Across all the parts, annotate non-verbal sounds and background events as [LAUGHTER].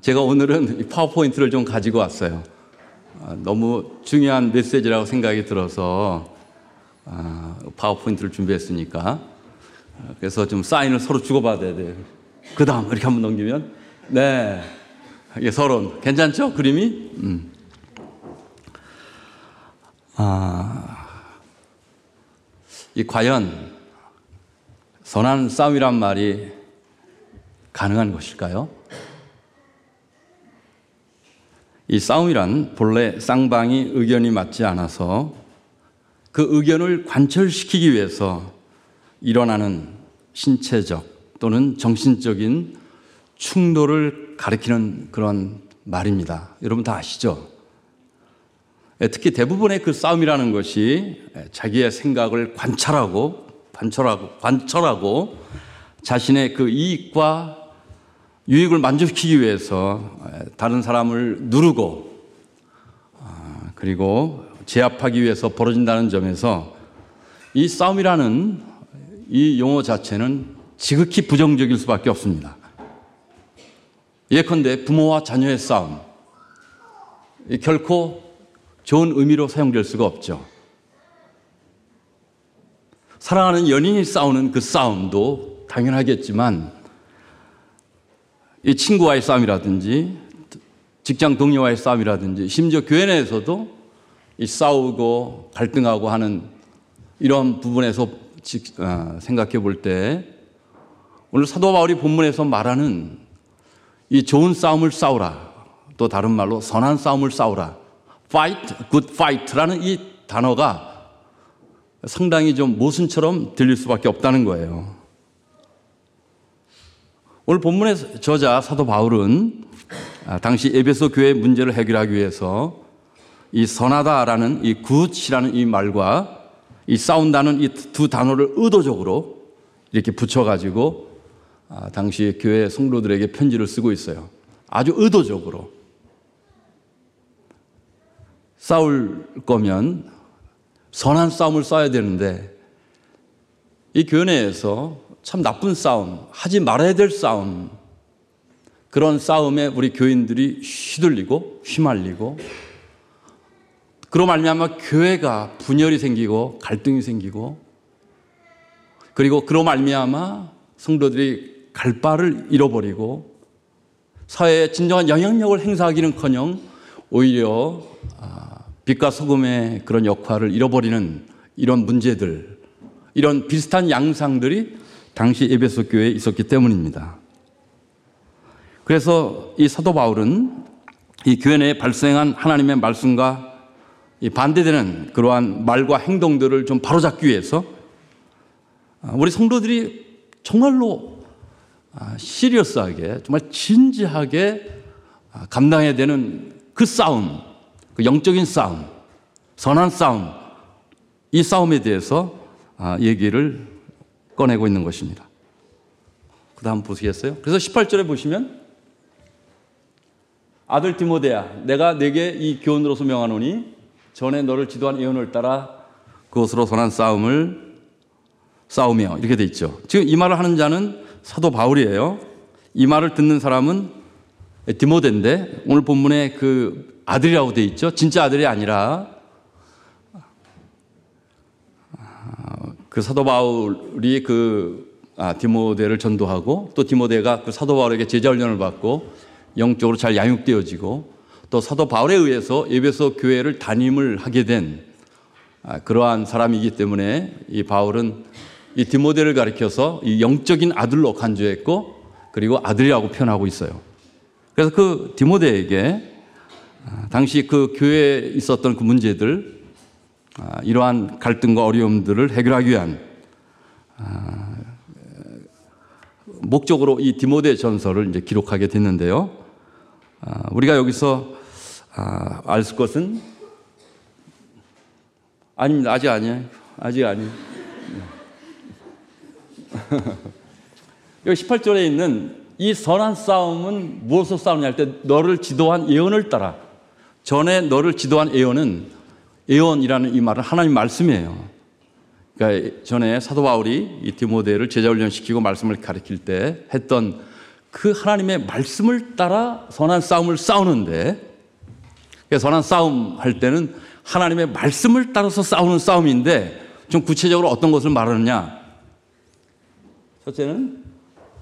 제가 오늘은 파워포인트를 좀 가지고 왔어요. 아, 너무 중요한 메시지라고 생각이 들어서 아, 파워포인트를 준비했으니까 아, 그래서 좀 사인을 서로 주고받아야 돼요. 그 다음 이렇게 한번 넘기면 네 이게 서론 괜찮죠 그림이? 음. 아, 이 과연 선한 싸움이란 말이 가능한 것일까요? 이 싸움이란 본래 쌍방이 의견이 맞지 않아서 그 의견을 관철시키기 위해서 일어나는 신체적 또는 정신적인 충돌을 가리키는 그런 말입니다. 여러분 다 아시죠? 예, 특히 대부분의 그 싸움이라는 것이 자기의 생각을 관찰하고 관철하고 관철하고 자신의 그 이익과 유익을 만족시키기 위해서 다른 사람을 누르고 아, 그리고 제압하기 위해서 벌어진다는 점에서 이 싸움이라는 이 용어 자체는 지극히 부정적일 수밖에 없습니다. 예컨대 부모와 자녀의 싸움. 결코 좋은 의미로 사용될 수가 없죠. 사랑하는 연인이 싸우는 그 싸움도 당연하겠지만 이 친구와의 싸움이라든지 직장 동료와의 싸움이라든지 심지어 교회 내에서도 이 싸우고 갈등하고 하는 이런 부분에서 어, 생각해 볼 때 오늘 사도 바울이 본문에서 말하는 이 좋은 싸움을 싸우라 또 다른 말로 선한 싸움을 싸우라 fight, good fight라는 이 단어가 상당히 좀 모순처럼 들릴 수밖에 없다는 거예요. 오늘 본문의 저자 사도 바울은 아, 당시 에베소 교회 문제를 해결하기 위해서 이 선하다라는 이 굿이라는 이 말과 이 싸운다는 이 두 단어를 의도적으로 이렇게 붙여가지고 아, 당시 교회 성도들에게 편지를 쓰고 있어요. 아주 의도적으로. 싸울 거면 선한 싸움을 싸야 되는데 이 교회 내에서 참 나쁜 싸움, 하지 말아야 될 싸움, 그런 싸움에 우리 교인들이 휘둘리고 휘말리고 그로 말미암아 교회가 분열이 생기고 갈등이 생기고 그리고 그로 말미암아 성도들이 갈 바를 잃어버리고 사회에 진정한 영향력을 행사하기는커녕 오히려 아, 빛과 소금의 그런 역할을 잃어버리는 이런 문제들, 이런 비슷한 양상들이 당시 에베소 교회에 있었기 때문입니다. 그래서 이 사도 바울은 이 교회 내에 발생한 하나님의 말씀과 반대되는 그러한 말과 행동들을 좀 바로잡기 위해서 아, 우리 성도들이 정말로 아, 시리어스하게 정말 진지하게 아, 감당해야 되는 그 싸움, 그 영적인 싸움, 선한 싸움, 이 싸움에 대해서 얘기를 꺼내고 있는 것입니다. 그 다음 보시겠어요? 그래서 18절에 보시면 아들 디모데야, 내가 내게 이 교훈으로서 명하노니 전에 너를 지도한 예언을 따라 그것으로 선한 싸움을 싸우며 이렇게 돼 있죠. 지금 이 말을 하는 자는 사도 바울이에요. 이 말을 듣는 사람은 디모데인데 오늘 본문에 그 아들이라고 돼 있죠. 진짜 아들이 아니라 그 사도 바울이 그 아, 디모데를 전도하고 또 디모데가 그 사도 바울에게 제자 훈련을 받고 영적으로 잘 양육되어지고 또 사도 바울에 의해서 예배소 교회를 담임을 하게 된 아, 그러한 사람이기 때문에 이 바울은 이 디모데를 가리켜서 이 영적인 아들로 간주했고 그리고 아들이라고 표현하고 있어요. 그래서 그 디모데에게 아, 당시 그 교회에 있었던 그 문제들 아, 이러한 갈등과 어려움들을 해결하기 위한 목적으로 이 디모데 전설을 이제 기록하게 됐는데요. 우리가 여기서 아, 알 것은 아닙니다. 아직 아니에요. 아직 아니에요. [LAUGHS] 여기 18절에 있는 이 선한 싸움은 무엇으로 싸우냐 할 때 너를 지도한 예언을 따라 전에 너를 지도한 예언은 예언이라는 이 말은 하나님 말씀이에요. 그러니까 전에 사도 바울이 이 디모데를 제자 훈련시키고 말씀을 가르칠 때 했던 그 하나님의 말씀을 따라 선한 싸움을 싸우는데 선한 싸움 할 때는 하나님의 말씀을 따라서 싸우는 싸움인데 좀 구체적으로 어떤 것을 말하느냐? 첫째는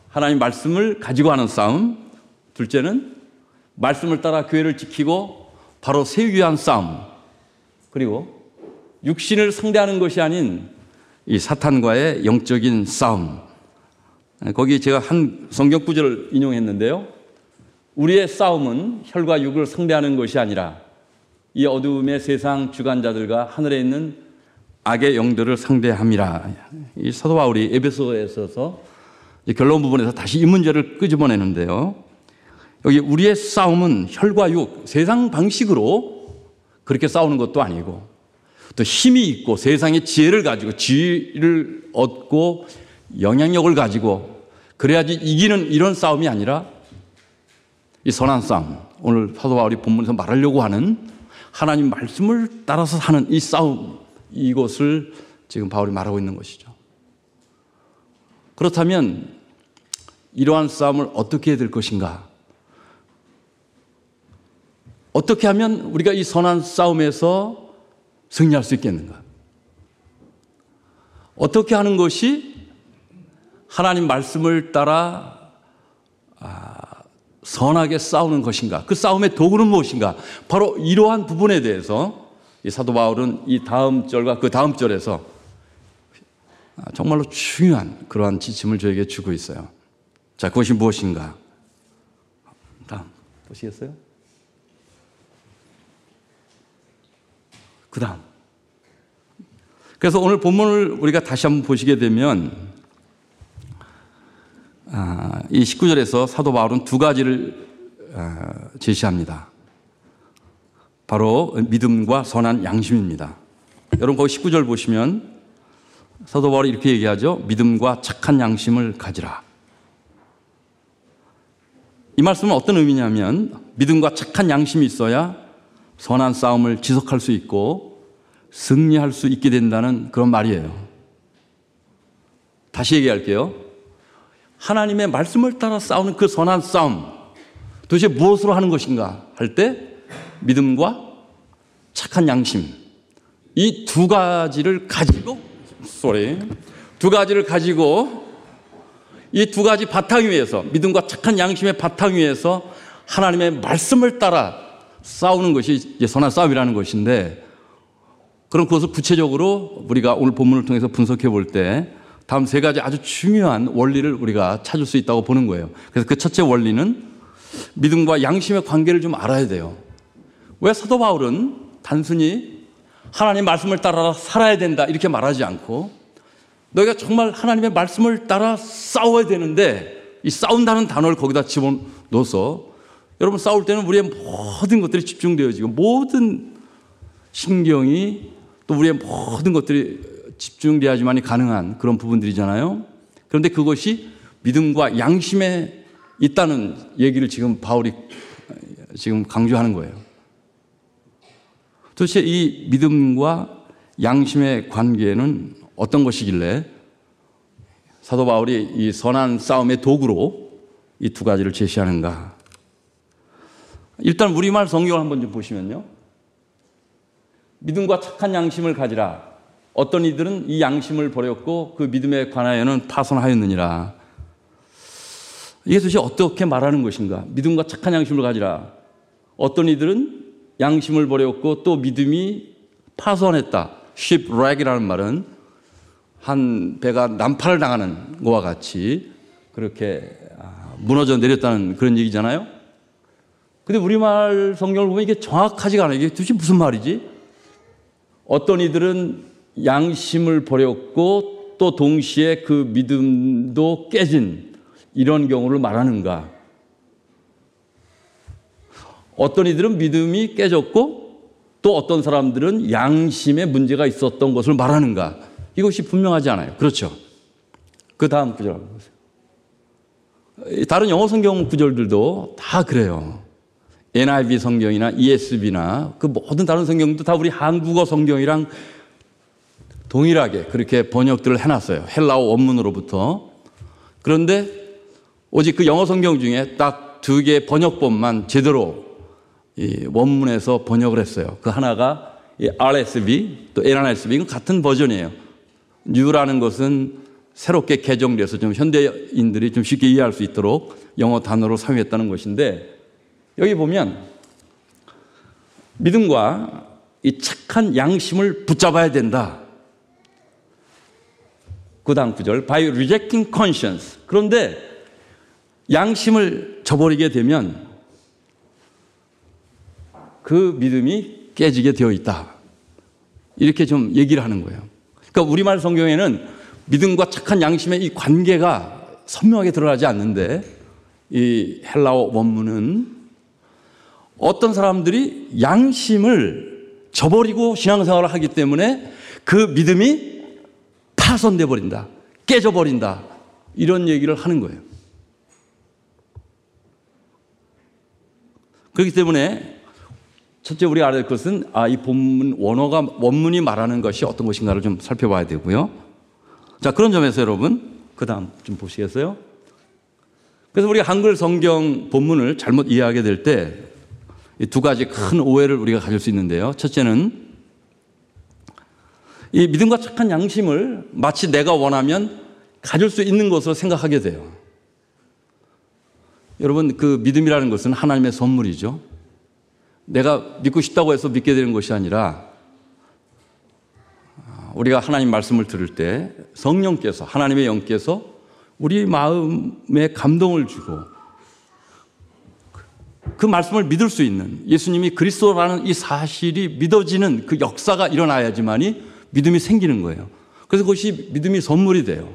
하나님 말씀을 가지고 하는 싸움. 둘째는 말씀을 따라 교회를 지키고 바로 세우기 위한 싸움. 그리고 육신을 상대하는 것이 아닌 이 사탄과의 영적인 싸움. 거기 제가 한 성경 구절을 인용했는데요. 우리의 싸움은 혈과 육을 상대하는 것이 아니라 이 어두움의 세상 주관자들과 하늘에 있는 악의 영들을 상대함이라. 이 사도 바울이 에베소에서 결론 부분에서 다시 이 문제를 끄집어내는데요. 여기 우리의 싸움은 혈과 육, 세상 방식으로 그렇게 싸우는 것도 아니고 또 힘이 있고 세상의 지혜를 가지고 지혜를 얻고 영향력을 가지고 그래야지 이기는 이런 싸움이 아니라 이 선한 싸움. 오늘 사도 바울이 본문에서 말하려고 하는 하나님 말씀을 따라서 하는 이 싸움, 이것을 지금 바울이 말하고 있는 것이죠. 그렇다면 이러한 싸움을 어떻게 해야 될 것인가? 어떻게 하면 우리가 이 선한 싸움에서 승리할 수 있겠는가? 어떻게 하는 것이 하나님 말씀을 따라 아, 선하게 싸우는 것인가? 그 싸움의 도구는 무엇인가? 바로 이러한 부분에 대해서 이 사도 바울은 이 다음 절과 그 다음 절에서 정말로 중요한 그러한 지침을 저에게 주고 있어요. 자, 그것이 무엇인가? 다음 보시겠어요? 그 다음. 그래서 오늘 본문을 우리가 다시 한번 보시게 되면 아, 이 19절에서 사도 바울은 두 가지를 아, 제시합니다. 바로 믿음과 선한 양심입니다. 여러분 거기 19절 보시면 사도 바울이 이렇게 얘기하죠. 믿음과 착한 양심을 가지라. 이 말씀은 어떤 의미냐면 믿음과 착한 양심이 있어야 선한 싸움을 지속할 수 있고 승리할 수 있게 된다는 그런 말이에요. 다시 얘기할게요. 하나님의 말씀을 따라 싸우는 그 선한 싸움 도대체 무엇으로 하는 것인가 할 때 믿음과 착한 양심 이 두 가지를 가지고 쏘리 두 가지를 가지고 이 두 가지 바탕 위에서 믿음과 착한 양심의 바탕 위에서 하나님의 말씀을 따라 싸우는 것이 선한 싸움이라는 것인데 그럼 그것을 구체적으로 우리가 오늘 본문을 통해서 분석해 볼 때 다음 세 가지 아주 중요한 원리를 우리가 찾을 수 있다고 보는 거예요. 그래서 그 첫째 원리는 믿음과 양심의 관계를 좀 알아야 돼요. 왜 사도 바울은 단순히 하나님 말씀을 따라 살아야 된다 이렇게 말하지 않고 너희가 정말 하나님의 말씀을 따라 싸워야 되는데 이 싸운다는 단어를 거기다 집어넣어서 여러분 싸울 때는 우리의 모든 것들이 집중되어지고 모든 신경이 또 우리의 모든 것들이 집중돼야지만이 가능한 그런 부분들이잖아요. 그런데 그것이 믿음과 양심에 있다는 얘기를 지금 바울이 지금 강조하는 거예요. 도대체 이 믿음과 양심의 관계는 어떤 것이길래 사도 바울이 이 선한 싸움의 도구로 이 두 가지를 제시하는가? 일단 우리말 성경을 한번 좀 보시면요. 믿음과 착한 양심을 가지라. 어떤 이들은 이 양심을 버렸고 그 믿음에 관하여는 파손하였느니라. 이게 도대체 어떻게 말하는 것인가? 믿음과 착한 양심을 가지라. 어떤 이들은 양심을 버렸고 또 믿음이 파손했다. shipwreck이라는 말은 한 배가 난파를 당하는 것과 같이 그렇게 아, 무너져 내렸다는 그런 얘기잖아요. 근데 우리말 성경을 보면 이게 정확하지가 않아요. 이게 도대체 무슨 말이지? 어떤 이들은 양심을 버렸고 또 동시에 그 믿음도 깨진 이런 경우를 말하는가? 어떤 이들은 믿음이 깨졌고 또 어떤 사람들은 양심에 문제가 있었던 것을 말하는가? 이것이 분명하지 않아요. 그렇죠. 그 다음 구절 한번 보세요. 다른 영어 성경 구절들도 다 그래요. NIV 성경이나 ESV나 그 모든 다른 성경도 다 우리 한국어 성경이랑 동일하게 그렇게 번역들을 해놨어요. 헬라어 원문으로부터. 그런데 오직 그 영어 성경 중에 딱 두 개의 번역본만 제대로 원문에서 번역을 했어요. 그 하나가 RSV 또 NRSV 이건 같은 버전이에요. 뉴라는 것은 새롭게 개정돼서 좀 현대인들이 좀 쉽게 이해할 수 있도록 영어 단어로 사용했다는 것인데 여기 보면 믿음과 이 착한 양심을 붙잡아야 된다. 그 다음 구절, by rejecting conscience. 그런데 양심을 저버리게 되면 그 믿음이 깨지게 되어 있다. 이렇게 좀 얘기를 하는 거예요. 그러니까 우리말 성경에는 믿음과 착한 양심의 이 관계가 선명하게 드러나지 않는데 이 헬라어 원문은 어떤 사람들이 양심을 저버리고 신앙생활을 하기 때문에 그 믿음이 파손돼 버린다. 깨져 버린다. 이런 얘기를 하는 거예요. 그렇기 때문에 첫째 우리가 알아야 될 것은 아, 이 본문 원어가 원문이 말하는 것이 어떤 것인가를 좀 살펴봐야 되고요. 자, 그런 점에서 여러분, 그 다음 좀 보시겠어요? 그래서 우리가 한글 성경 본문을 잘못 이해하게 될 때 두 가지 큰 오해를 우리가 가질 수 있는데요. 첫째는 이 믿음과 착한 양심을 마치 내가 원하면 가질 수 있는 것으로 생각하게 돼요. 여러분, 그 믿음이라는 것은 하나님의 선물이죠. 내가 믿고 싶다고 해서 믿게 되는 것이 아니라 우리가 하나님 말씀을 들을 때 성령께서, 하나님의 영께서 우리 마음에 감동을 주고 그 말씀을 믿을 수 있는 예수님이 그리스도라는 이 사실이 믿어지는 그 역사가 일어나야지만이 믿음이 생기는 거예요. 그래서 그것이 믿음이 선물이 돼요.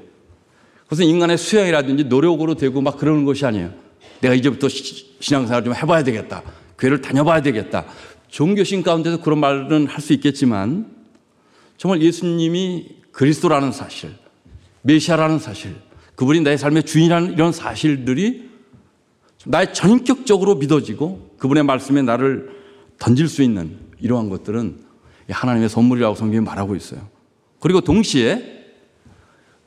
그것은 인간의 수양이라든지 노력으로 되고 막 그러는 것이 아니에요. 내가 이제부터 신앙생활 좀 해봐야 되겠다. 교회를 다녀봐야 되겠다. 종교심 가운데서 그런 말은 할 수 있겠지만 정말 예수님이 그리스도라는 사실, 메시아라는 사실, 그분이 내 삶의 주인이라는 이런 사실들이 나의 전격적으로 믿어지고 그분의 말씀에 나를 던질 수 있는 이러한 것들은 하나님의 선물이라고 성경이 말하고 있어요. 그리고 동시에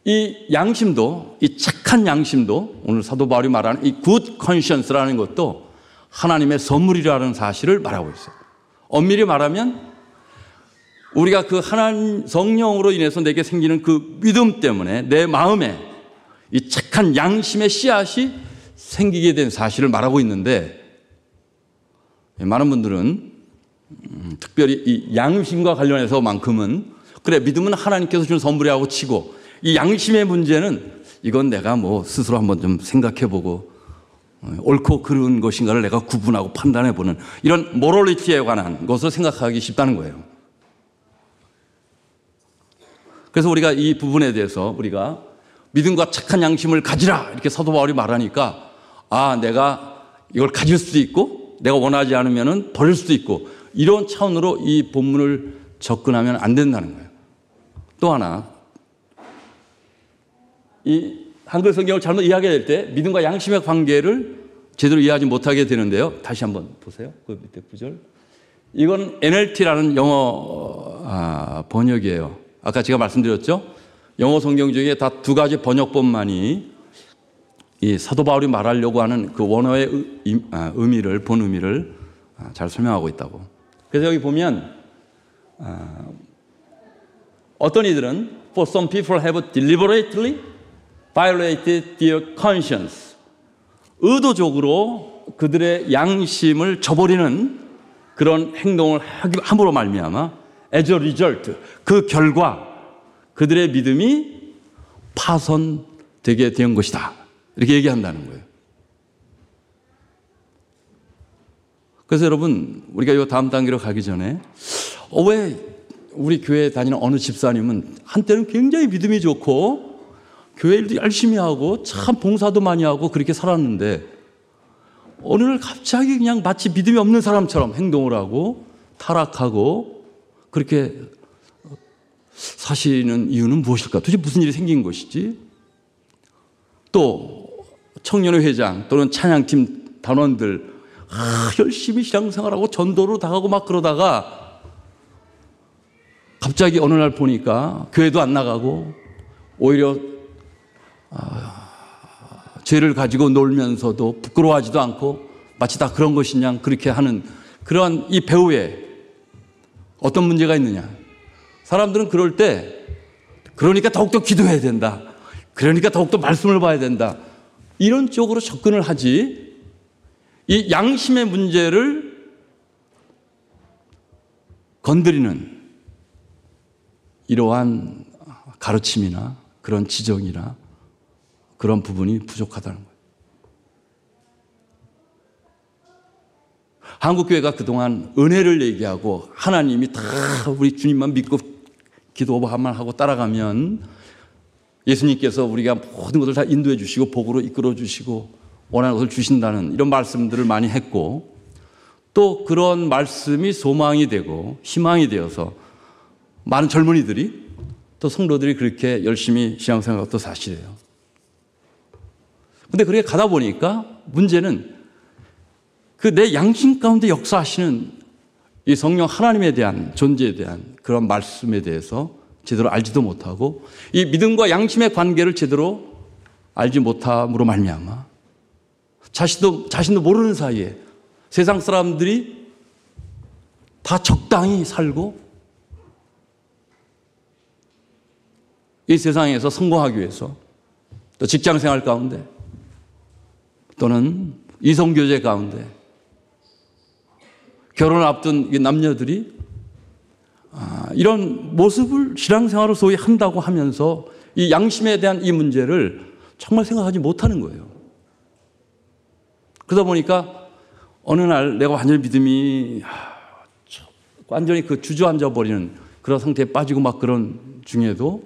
이 양심도, 이 착한 양심도 오늘 사도 바울이 말하는 이 good conscience라는 것도 하나님의 선물이라는 사실을 말하고 있어요. 엄밀히 말하면 우리가 그 하나님 성령으로 인해서 내게 생기는 그 믿음 때문에 내 마음에 이 착한 양심의 씨앗이 생기게 된 사실을 말하고 있는데 많은 분들은 음, 특별히 이 양심과 관련해서만큼은 그래 믿음은 하나님께서 주는 선물이라고 치고 이 양심의 문제는 이건 내가 뭐 스스로 한번 좀 생각해 보고 어, 옳고 그른 것인가를 내가 구분하고 판단해 보는 이런 모럴리티에 관한 것을 생각하기 쉽다는 거예요. 그래서 우리가 이 부분에 대해서 우리가 믿음과 착한 양심을 가지라 이렇게 사도 바울이 말하니까 아 내가 이걸 가질 수도 있고 내가 원하지 않으면 버릴 수도 있고 이런 차원으로 이 본문을 접근하면 안 된다는 거예요. 또 하나 이 한글 성경을 잘못 이해하게 될 때 믿음과 양심의 관계를 제대로 이해하지 못하게 되는데요. 다시 한번 보세요. 그 밑에 구절. 이건 NLT라는 영어 아, 번역이에요. 아까 제가 말씀드렸죠. 영어 성경 중에 다 두 가지 번역본만이 이 사도 바울이 말하려고 하는 그 원어의 아, 의미를 본 의미를 아, 잘 설명하고 있다고. 그래서 여기 보면 어떤 이들은 for some people have deliberately violated their conscience. 의도적으로 그들의 양심을 저버리는 그런 행동을 함으로 말미암아 as a result 그 결과 그들의 믿음이 파손되게 된 것이다. 이렇게 얘기한다는 거예요. 그래서 여러분 우리가 이 다음 단계로 가기 전에 어, 왜 우리 교회 다니는 어느 집사님은 한때는 굉장히 믿음이 좋고 교회 일도 열심히 하고 참 봉사도 많이 하고 그렇게 살았는데 어느 날 갑자기 그냥 마치 믿음이 없는 사람처럼 행동을 하고 타락하고 그렇게 사시는 이유는 무엇일까? 도대체 무슨 일이 생긴 것이지? 또 청년회 회장 또는 찬양팀 단원들 아, 열심히 신앙생활하고 전도로 다가고 막 그러다가 갑자기 어느 날 보니까 교회도 안 나가고 오히려 죄를 가지고 놀면서도 부끄러워하지도 않고 마치 다 그런 것이냐 그렇게 하는 그러한 이 배우에 어떤 문제가 있느냐. 사람들은 그럴 때 그러니까 더욱더 기도해야 된다. 그러니까 더욱더 말씀을 봐야 된다. 이런 쪽으로 접근을 하지 이 양심의 문제를 건드리는 이러한 가르침이나 그런 지적이나 그런 부분이 부족하다는 거예요. 한국교회가 그동안 은혜를 얘기하고 하나님이 다 우리 주님만 믿고 기도만 하고 따라가면 예수님께서 우리가 모든 것을 다 인도해 주시고 복으로 이끌어 주시고 원하는 것을 주신다는 이런 말씀들을 많이 했고 또 그런 말씀이 소망이 되고 희망이 되어서 많은 젊은이들이 또 성도들이 그렇게 열심히 신앙생활도 사실이에요. 근데 그렇게 가다 보니까 문제는 그 내 양심 가운데 역사하시는 이 성령 하나님에 대한 존재에 대한 그런 말씀에 대해서 제대로 알지도 못하고 이 믿음과 양심의 관계를 제대로 알지 못함으로 말미암아 자신도 자신도 모르는 사이에 세상 사람들이 다 적당히 살고 이 세상에서 성공하기 위해서 또 직장 생활 가운데 또는 이성 교제 가운데 결혼 앞둔 남녀들이 아, 이런 모습을 신앙생활을 소위 한다고 하면서 이 양심에 대한 이 문제를 정말 생각하지 못하는 거예요. 그러다 보니까 어느 날 내가 완전히 믿음이 완전히 그 주저앉아 버리는 그런 상태에 빠지고 막 그런 중에도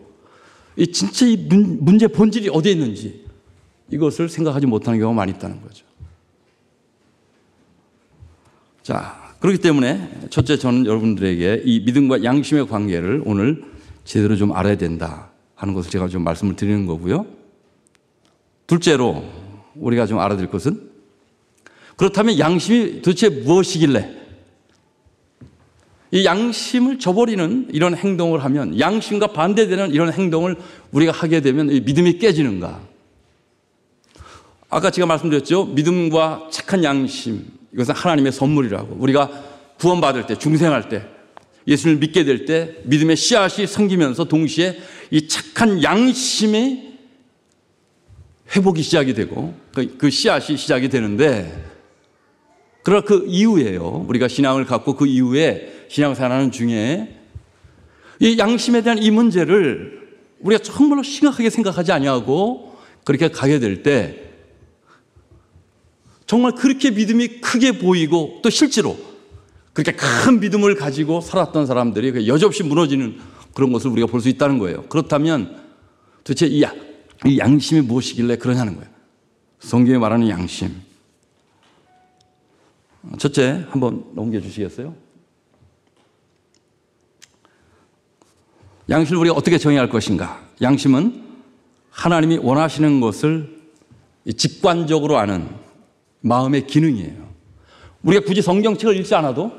이 진짜 이 문 제 본질이 어디에 있는지 이것을 생각하지 못하는 경우가 많이 있다는 거죠. 자, 그렇기 때문에 첫째 저는 여러분들에게 이 믿음과 양심의 관계를 오늘 제대로 좀 알아야 된다 하는 것을 제가 좀 말씀을 드리는 거고요. 둘째로 우리가 좀 알아야 될 것은 그렇다면 양심이 도대체 무엇이길래 이 양심을 저버리는 이런 행동을 하면 양심과 반대되는 이런 행동을 우리가 하게 되면 믿음이 깨지는가? 아까 제가 말씀드렸죠. 믿음과 착한 양심, 이것은 하나님의 선물이라고. 우리가 구원받을 때, 중생할 때, 예수를 믿게 될 때 믿음의 씨앗이 생기면서 동시에 이 착한 양심의 회복이 시작이 되고 그, 그 씨앗이 시작이 되는데 그러나 그 이후에요. 우리가 신앙을 갖고 그 이후에 신앙생활하는 중에 이 양심에 대한 이 문제를 우리가 정말로 심각하게 생각하지 아니하고 그렇게 가게 될 때 정말 그렇게 믿음이 크게 보이고 또 실제로 그렇게 큰 믿음을 가지고 살았던 사람들이 그 여지없이 무너지는 그런 것을 우리가 볼 수 있다는 거예요. 그렇다면 도대체 이, 이 양심이 무엇이길래 그러냐는 거예요. 성경에 말하는 양심. 첫째, 한번 넘겨주시겠어요? 양심을 우리가 어떻게 정의할 것인가? 양심은 하나님이 원하시는 것을 직관적으로 아는 마음의 기능이에요. 우리가 굳이 성경책을 읽지 않아도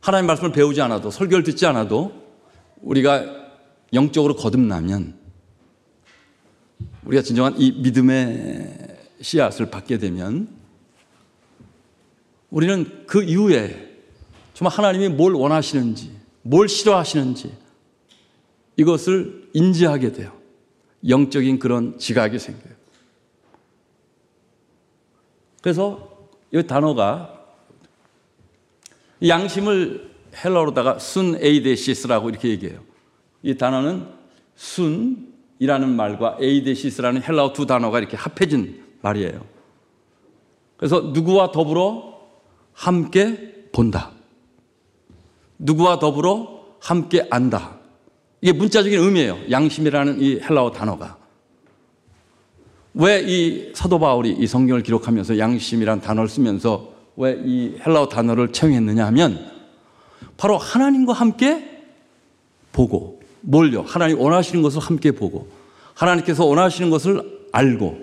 하나님 말씀을 배우지 않아도 설교를 듣지 않아도 우리가 영적으로 거듭나면 우리가 진정한 이 믿음의 씨앗을 받게 되면 우리는 그 이후에 정말 하나님이 뭘 원하시는지, 뭘 싫어하시는지 이것을 인지하게 돼요. 영적인 그런 지각이 생겨요. 그래서 이 단어가 양심을 헬라어로다가 συνείδησις라고 이렇게 얘기해요. 이 단어는 συν이라는 말과 είδησις라는 헬라어 두 단어가 이렇게 합해진 말이에요. 그래서 누구와 더불어 함께 본다. 누구와 더불어 함께 안다. 이게 문자적인 의미예요. 양심이라는 이 헬라어 단어가. 왜 이 사도 바울이 이 성경을 기록하면서 양심이란 단어를 쓰면서 왜 이 헬라어 단어를 채용했느냐 하면 바로 하나님과 함께 보고 뭘요? 하나님 원하시는 것을 함께 보고 하나님께서 원하시는 것을 알고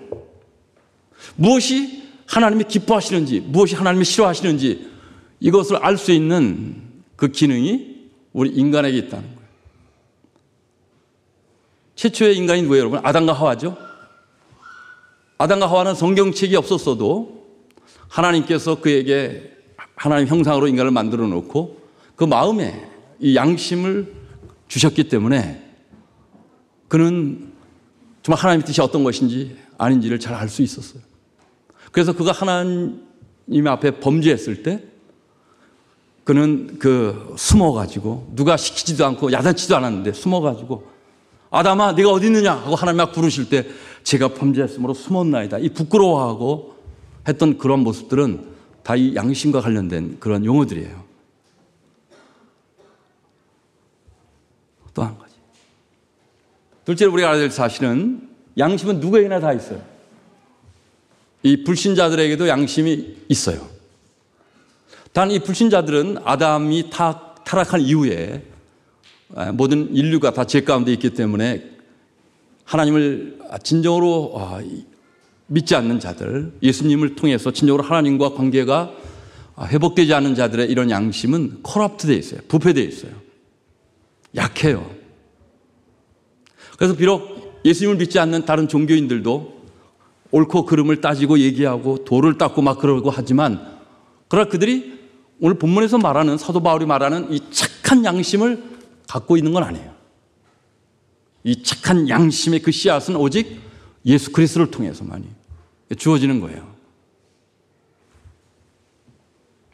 무엇이 하나님이 기뻐하시는지 무엇이 하나님이 싫어하시는지 이것을 알 수 있는 그 기능이 우리 인간에게 있다는 거예요. 최초의 인간이 누구예요, 여러분? 아담과 하와죠? 아담과 하와는 성경책이 없었어도 하나님께서 그에게 하나님 형상으로 인간을 만들어 놓고 그 마음에 이 양심을 주셨기 때문에 그는 정말 하나님의 뜻이 어떤 것인지 아닌지를 잘 알 수 있었어요. 그래서 그가 하나님 앞에 범죄했을 때 그는 그 숨어가지고 누가 시키지도 않고 야단치도 않았는데 숨어가지고 아담아 네가 어디 있느냐 하고 하나님 막 부르실 때 제가 범죄했으므로 숨었나이다 이 부끄러워하고 했던 그런 모습들은 다 이 양심과 관련된 그런 용어들이에요. 또 한 가지. 둘째로 우리가 알아야 될 사실은 양심은 누구에게나 다 있어요. 이 불신자들에게도 양심이 있어요. 단 이 불신자들은 아담이 타, 타락한 이후에 모든 인류가 다 죄 가운데 있기 때문에 하나님을 진정으로 아, 믿지 않는 자들, 예수님을 통해서 진정으로 하나님과 관계가 회복되지 않는 자들의 이런 양심은 컬럽트되어 있어요. 부패되어 있어요. 약해요. 그래서 비록 예수님을 믿지 않는 다른 종교인들도 옳고 그름을 따지고 얘기하고 돌을 닦고 막 그러고 하지만 그러나 그들이 오늘 본문에서 말하는 사도 바울이 말하는 이 착한 양심을 갖고 있는 건 아니에요. 이 착한 양심의 그 씨앗은 오직 예수 그리스도를 통해서만이 주어지는 거예요.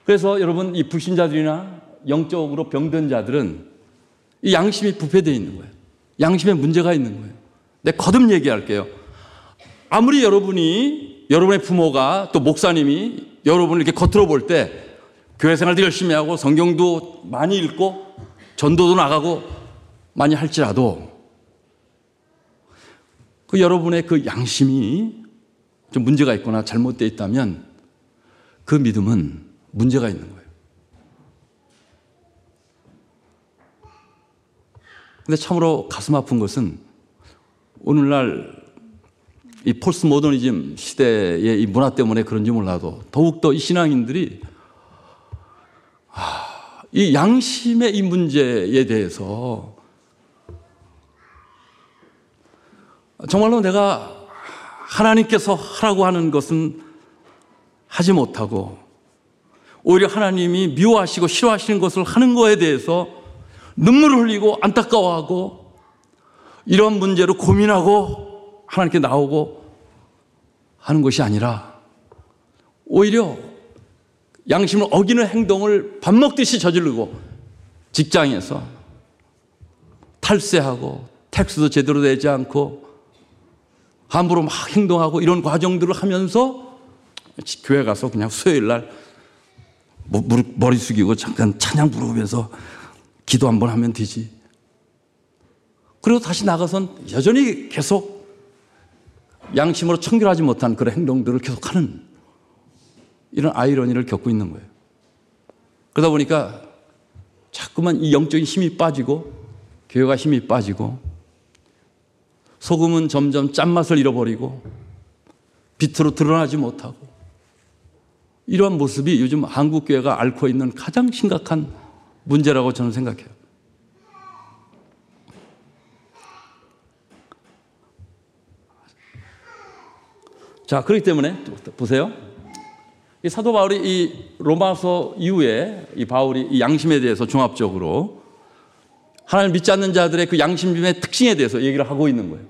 그래서 여러분 이 불신자들이나 영적으로 병든 자들은 이 양심이 부패되어 있는 거예요. 양심에 문제가 있는 거예요. 내 거듭 얘기할게요. 아무리 여러분이 여러분의 부모가 또 목사님이 여러분을 이렇게 겉으로 볼 때 교회 생활도 열심히 하고 성경도 많이 읽고 전도도 나가고 많이 할지라도 그 여러분의 그 양심이 좀 문제가 있거나 잘못되어 있다면 그 믿음은 문제가 있는 거예요. 근데 참으로 가슴 아픈 것은 오늘날 이 폴스 모더니즘 시대의 이 문화 때문에 그런지 몰라도 더욱더 이 신앙인들이 이 양심의 이 문제에 대해서 정말로 내가 하나님께서 하라고 하는 것은 하지 못하고 오히려 하나님이 미워하시고 싫어하시는 것을 하는 것에 대해서 눈물을 흘리고 안타까워하고 이런 문제로 고민하고 하나님께 나오고 하는 것이 아니라 오히려 양심을 어기는 행동을 밥 먹듯이 저지르고 직장에서 탈세하고 텍스도 제대로 내지 않고 함부로 막 행동하고 이런 과정들을 하면서 교회 가서 그냥 수요일 날뭐 머리 숙이고 잠깐 찬양 부르면서 기도 한번 하면 되지. 그리고 다시 나가선 여전히 계속 양심으로 청결하지 못한 그런 행동들을 계속하는 이런 아이러니를 겪고 있는 거예요. 그러다 보니까 자꾸만 이 영적인 힘이 빠지고 교회가 힘이 빠지고 소금은 점점 짠맛을 잃어버리고 빛으로 드러나지 못하고 이러한 모습이 요즘 한국 교회가 앓고 있는 가장 심각한 문제라고 저는 생각해요. 자, 그렇기 때문에 보세요. 이 사도 바울이 이 로마서 이후에 이 바울이 이 양심에 대해서 종합적으로 하나님 믿지 않는 자들의 그 양심의 특징에 대해서 얘기를 하고 있는 거예요.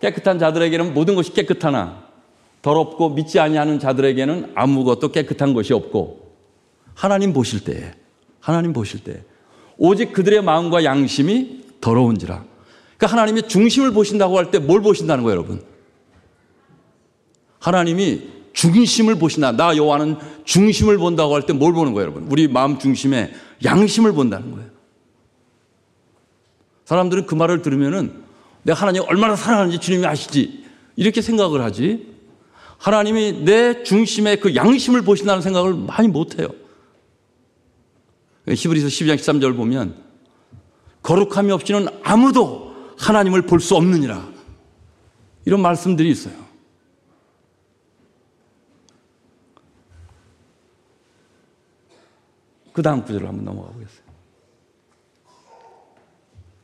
깨끗한 자들에게는 모든 것이 깨끗하나 더럽고 믿지 아니하는 자들에게는 아무것도 깨끗한 것이 없고 하나님 보실 때 하나님 보실 때 오직 그들의 마음과 양심이 더러운지라. 그러니까 하나님이 중심을 보신다고 할 때 뭘 보신다는 거예요, 여러분? 하나님이 중심을 보시나 나 여호와는 중심을 본다고 할 때 뭘 보는 거예요, 여러분? 우리 마음 중심에 양심을 본다는 거예요. 사람들은 그 말을 들으면은 내가 하나님 얼마나 사랑하는지 주님이 아시지 이렇게 생각을 하지. 하나님이 내 중심에 그 양심을 보신다는 생각을 많이 못 해요. 히브리서 12장 13절 보면 거룩함이 없이는 아무도 하나님을 볼 수 없느니라. 이런 말씀들이 있어요. 그 다음 구절을 한번 넘어가 보겠어요.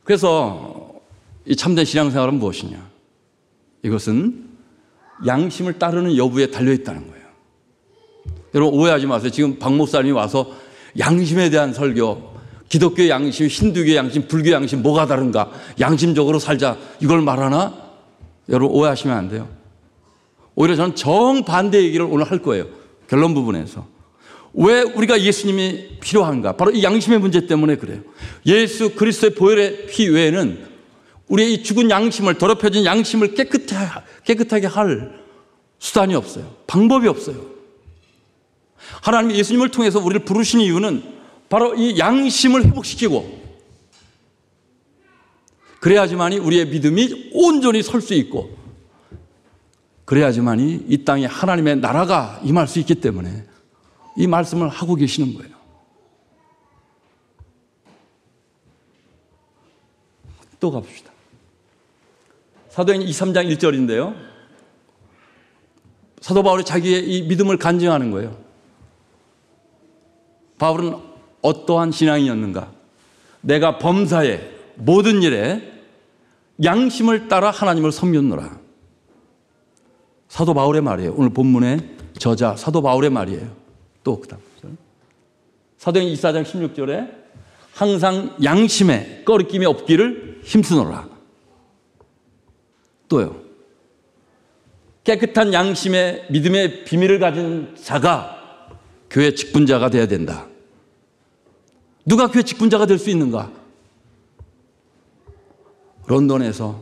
그래서 이 참된 신앙생활은 무엇이냐? 이것은 양심을 따르는 여부에 달려 있다는 거예요. 여러분 오해하지 마세요. 지금 박 목사님이 와서 양심에 대한 설교, 기독교 양심, 힌두교 양심, 불교 양심 뭐가 다른가? 양심적으로 살자. 이걸 말하나? 여러분 오해하시면 안 돼요. 오히려 저는 정반대 얘기를 오늘 할 거예요. 결론 부분에서. 왜 우리가 예수님이 필요한가? 바로 이 양심의 문제 때문에 그래요. 예수 그리스도의 보혈의 피 외에는 우리의 이 죽은 양심을 더럽혀진 양심을 깨끗하게, 깨끗하게 할 수단이 없어요. 방법이 없어요. 하나님이 예수님을 통해서 우리를 부르신 이유는 바로 이 양심을 회복시키고 그래야지만이 우리의 믿음이 온전히 설 수 있고 그래야지만이 이 땅에 하나님의 나라가 임할 수 있기 때문에 이 말씀을 하고 계시는 거예요. 또 가봅시다. 사도행 2, 3장 1절인데요. 사도 바울이 자기의 이 믿음을 간증하는 거예요. 바울은 어떠한 신앙이었는가? 내가 범사에 모든 일에 양심을 따라 하나님을 섬겼노라. 사도 바울의 말이에요. 오늘 본문의 저자 사도 바울의 말이에요. 또 그 다음 사도행 24장 16절에 항상 양심에 꺼리낌이 없기를 힘쓰노라. 또요. 깨끗한 양심의 믿음의 비밀을 가진 자가 교회 직분자가 되어야 된다. 누가 교회 직분자가 될 수 있는가? 런던에서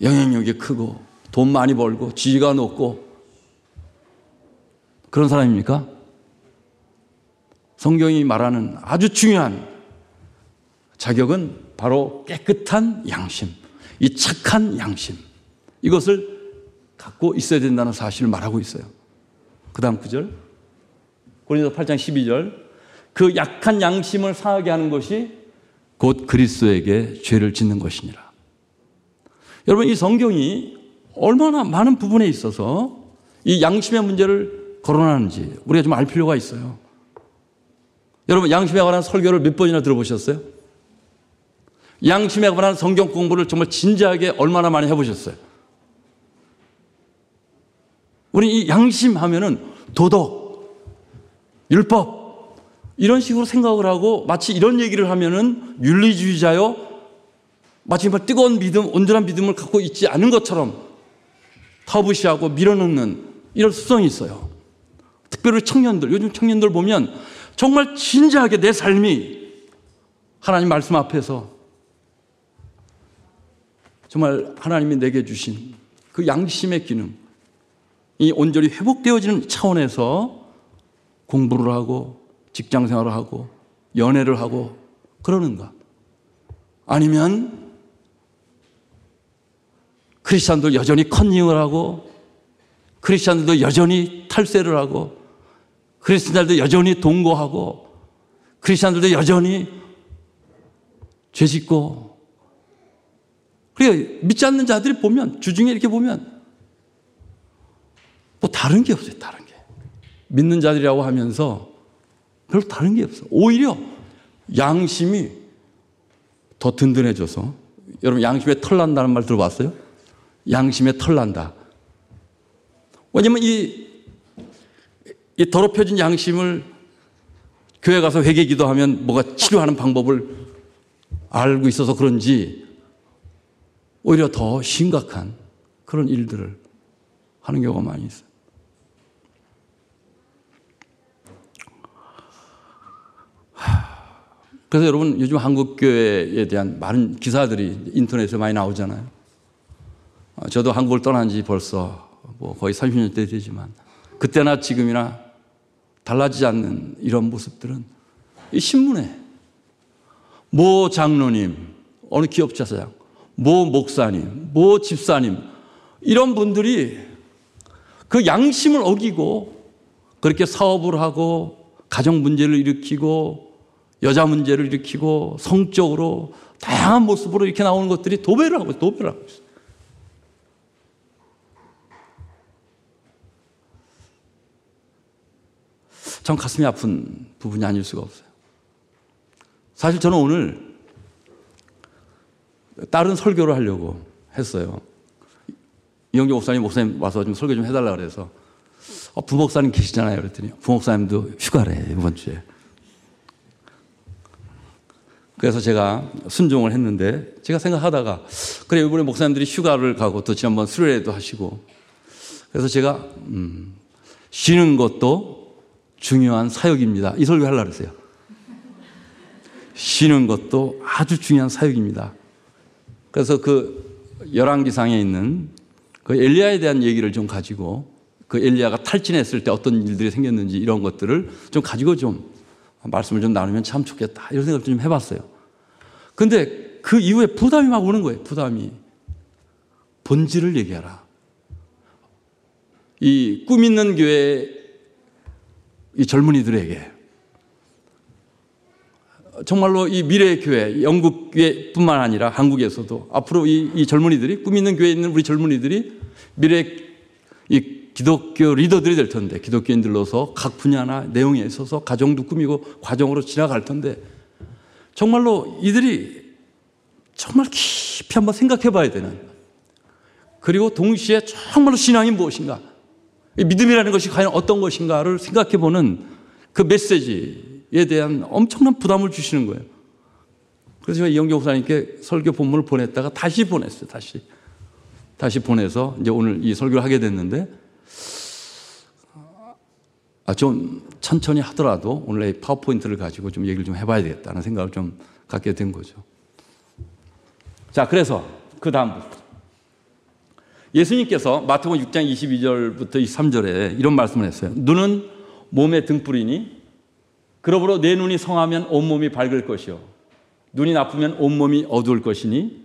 영향력이 크고 돈 많이 벌고 지위가 높고 그런 사람입니까? 성경이 말하는 아주 중요한 자격은 바로 깨끗한 양심, 이 착한 양심. 이것을 갖고 있어야 된다는 사실을 말하고 있어요. 그 다음 구절. 고린도 8장 12절. 그 약한 양심을 상하게 하는 것이 곧 그리스도에게 죄를 짓는 것이니라. 여러분, 이 성경이 얼마나 많은 부분에 있어서 이 양심의 문제를 거론하는지 우리가 좀 알 필요가 있어요. 여러분, 양심에 관한 설교를 몇 번이나 들어보셨어요? 양심에 관한 성경 공부를 정말 진지하게 얼마나 많이 해보셨어요? 우리 이 양심 하면은 도덕, 율법, 이런 식으로 생각을 하고 마치 이런 얘기를 하면은 윤리주의자요? 마치 뭐 뜨거운 믿음, 온전한 믿음을 갖고 있지 않은 것처럼 터부시하고 밀어넣는 이런 습성이 있어요. 특별히 청년들, 요즘 청년들 보면 정말 진지하게 내 삶이 하나님 말씀 앞에서 정말 하나님이 내게 주신 그 양심의 기능, 이 온전히 회복되어지는 차원에서 공부를 하고 직장 생활을 하고 연애를 하고 그러는가? 아니면 크리스찬도 여전히 컨닝을 하고 크리스찬들도 여전히 탈세를 하고 크리스찬들도 여전히 동거하고 크리스찬들도 여전히 죄 짓고. 그래 믿지 않는 자들이 보면 주중에 이렇게 보면 뭐 다른 게 없어요 다른 게. 믿는 자들이라고 하면서 별로 다른 게 없어 오히려 양심이 더 든든해져서 여러분 양심에 털 난다는 말 들어봤어요? 양심에 털 난다. 왜냐면 이, 이 더럽혀진 양심을 교회 가서 회개 기도하면 뭐가 치료하는 방법을 알고 있어서 그런지 오히려 더 심각한 그런 일들을 하는 경우가 많이 있어요. 그래서 여러분 요즘 한국교회에 대한 많은 기사들이 인터넷에 많이 나오잖아요. 저도 한국을 떠난 지 벌써 뭐 거의 30년대 되지만 그때나 지금이나 달라지지 않는 이런 모습들은 이 신문에 모 장로님, 어느 기업자사장, 모 목사님, 모 집사님 이런 분들이 그 양심을 어기고 그렇게 사업을 하고 가정 문제를 일으키고 여자 문제를 일으키고 성적으로 다양한 모습으로 이렇게 나오는 것들이 도배를 하고 도배를 하고 있어요. 참 가슴이 아픈 부분이 아닐 수가 없어요. 사실 저는 오늘 다른 설교를 하려고 했어요. 이영조 목사님, 목사님 와서 좀 설교 좀 해달라 그래서 어, 부목사님 계시잖아요. 그랬더니 부목사님도 휴가래, 이번 주에. 그래서 제가 순종을 했는데 제가 생각하다가 그래 이번에 목사님들이 휴가를 가고 또 지난번 수련회도 하시고 그래서 제가 음, 쉬는 것도 중요한 사역입니다. 이 설교 하려고 그랬어요. 쉬는 것도 아주 중요한 사역입니다. 그래서 그 열왕기상에 있는 그 엘리야에 대한 얘기를 좀 가지고 그 엘리야가 탈진했을 때 어떤 일들이 생겼는지 이런 것들을 좀 가지고 좀 말씀을 좀 나누면 참 좋겠다. 이런 생각을 좀 해봤어요. 근데 그 이후에 부담이 막 오는 거예요. 부담이. 본질을 얘기하라. 이 꿈 있는 교회 이 젊은이들에게. 정말로 이 미래의 교회, 영국 교회뿐만 아니라 한국에서도 앞으로 이, 이 젊은이들이 꿈 있는 교회에 있는 우리 젊은이들이 미래 이 기독교 리더들이 될 텐데 기독교인들로서 각 분야나 내용에 있어서 가정도 꾸미고 과정으로 지나갈 텐데 정말로 이들이 정말 깊이 한번 생각해 봐야 되는 그리고 동시에 정말로 신앙이 무엇인가 믿음이라는 것이 과연 어떤 것인가를 생각해 보는 그 메시지에 대한 엄청난 부담을 주시는 거예요. 그래서 제가 이영경 목사님께 설교 본문을 보냈다가 다시 보냈어요. 다시. 다시 보내서 이제 오늘 이 설교를 하게 됐는데 아, 좀 천천히 하더라도 오늘 이 파워포인트를 가지고 좀 얘기를 좀 해봐야 되겠다는 생각을 좀 갖게 된 거죠. 자, 그래서 그 다음부터. 예수님께서 마태복음 6장 22절부터 23절에 이런 말씀을 했어요. 눈은 몸의 등불이니 그러므로 내 눈이 성하면 온몸이 밝을 것이요. 눈이 나쁘면 온몸이 어두울 것이니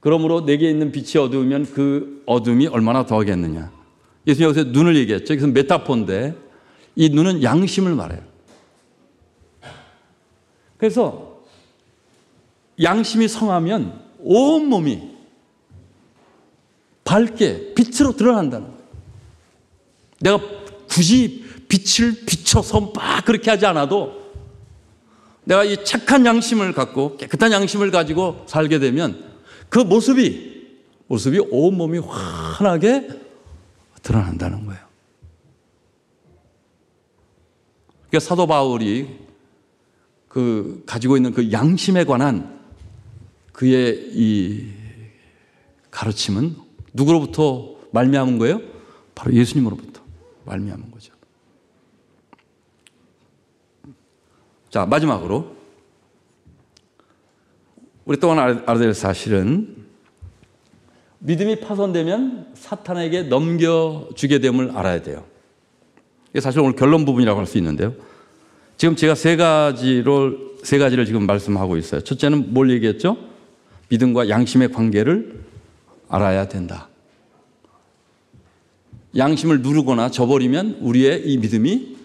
그러므로 내게 있는 빛이 어두우면 그 어둠이 얼마나 더하겠느냐. 예수님 여기서 눈을 얘기했죠. 그래서 메타포인데 이 눈은 양심을 말해요. 그래서 양심이 성하면 온몸이 밝게 빛으로 드러난다는 거예요. 내가 굳이 빛을 비춰서 막 그렇게 하지 않아도 내가 이 착한 양심을 갖고 깨끗한 양심을 가지고 살게 되면 그 모습이 모습이 온몸이 환하게 드러난다는 거예요. 그러니까 사도 바울이 그 가지고 있는 그 양심에 관한 그의 이 가르침은 누구로부터 말미암은 거예요? 바로 예수님으로부터 말미암은 거죠. 자, 마지막으로 우리 또한 알아야 될 사실은 믿음이 파손되면 사탄에게 넘겨주게 됨을 알아야 돼요. 이게 사실 오늘 결론 부분이라고 할 수 있는데요. 지금 제가 세 가지를, 세 가지를 지금 말씀하고 있어요. 첫째는 뭘 얘기했죠? 믿음과 양심의 관계를 알아야 된다. 양심을 누르거나 저버리면 우리의 이 믿음이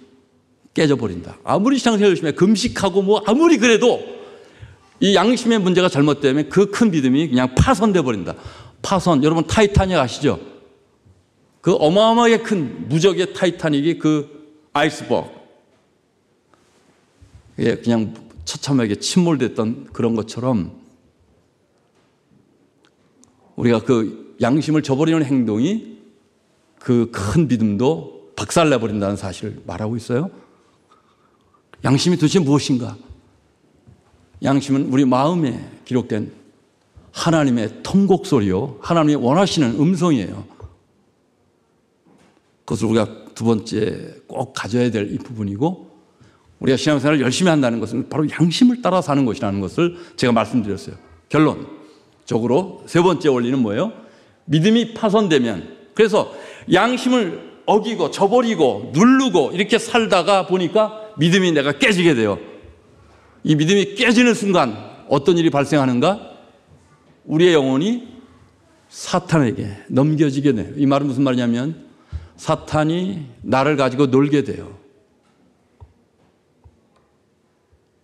깨져버린다. 아무리 신앙생활 열심히 금식하고 뭐 아무리 그래도 이 양심의 문제가 잘못되면 그 큰 믿음이 그냥 파손돼 버린다. 파손. 여러분 타이타닉 아시죠? 그 어마어마하게 큰 무적의 타이타닉이 그 아이스버그. 예, 그냥 처참하게 침몰됐던 그런 것처럼 우리가 그 양심을 저버리는 행동이 그 큰 믿음도 박살내버린다는 사실을 말하고 있어요. 양심이 도대체 무엇인가? 양심은 우리 마음에 기록된 하나님의 통곡 소리요. 하나님이 원하시는 음성이에요. 그것을 우리가 두 번째 꼭 가져야 될 이 부분이고 우리가 신앙생활을 열심히 한다는 것은 바로 양심을 따라 사는 것이라는 것을 제가 말씀드렸어요. 결론. 적으로 세 번째 원리는 뭐예요? 믿음이 파손되면 그래서 양심을 어기고 저버리고 누르고 이렇게 살다가 보니까 믿음이 내가 깨지게 돼요. 이 믿음이 깨지는 순간 어떤 일이 발생하는가? 우리의 영혼이 사탄에게 넘겨지게 돼요. 이 말은 무슨 말이냐면 사탄이 나를 가지고 놀게 돼요.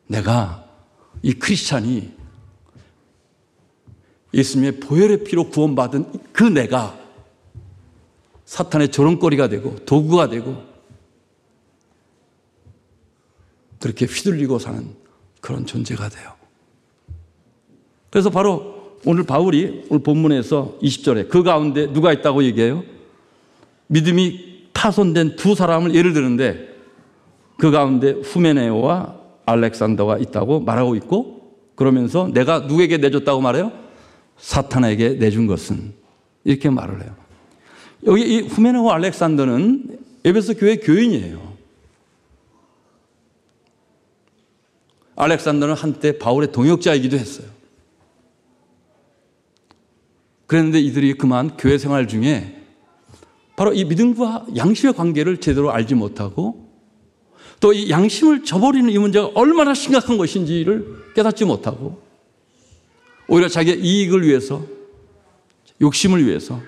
내가 이 크리스찬이 예수님의 보혈의 피로 구원받은 그 내가 사탄의 조롱거리가 되고 도구가 되고 그렇게 휘둘리고 사는 그런 존재가 돼요. 그래서 바로 오늘 바울이 오늘 본문에서 20절에 그 가운데 누가 있다고 얘기해요? 믿음이 파손된 두 사람을 예를 드는데 그 가운데 후메네오와 알렉산더가 있다고 말하고 있고 그러면서 내가 누구에게 내줬다고 말해요? 사탄에게 내준 것은 이렇게 말을 해요. 여기 이 후메네오와 알렉산더는 에베소 교회 교인이에요. 알렉산더는 한때 바울의 동역자이기도 했어요. 그랬는데 이들이 그만 교회 생활 중에 바로 이 믿음과 양심의 관계를 제대로 알지 못하고 또 이 양심을 저버리는 이 문제가 얼마나 심각한 것인지를 깨닫지 못하고 오히려 자기의 이익을 위해서 욕심을 위해서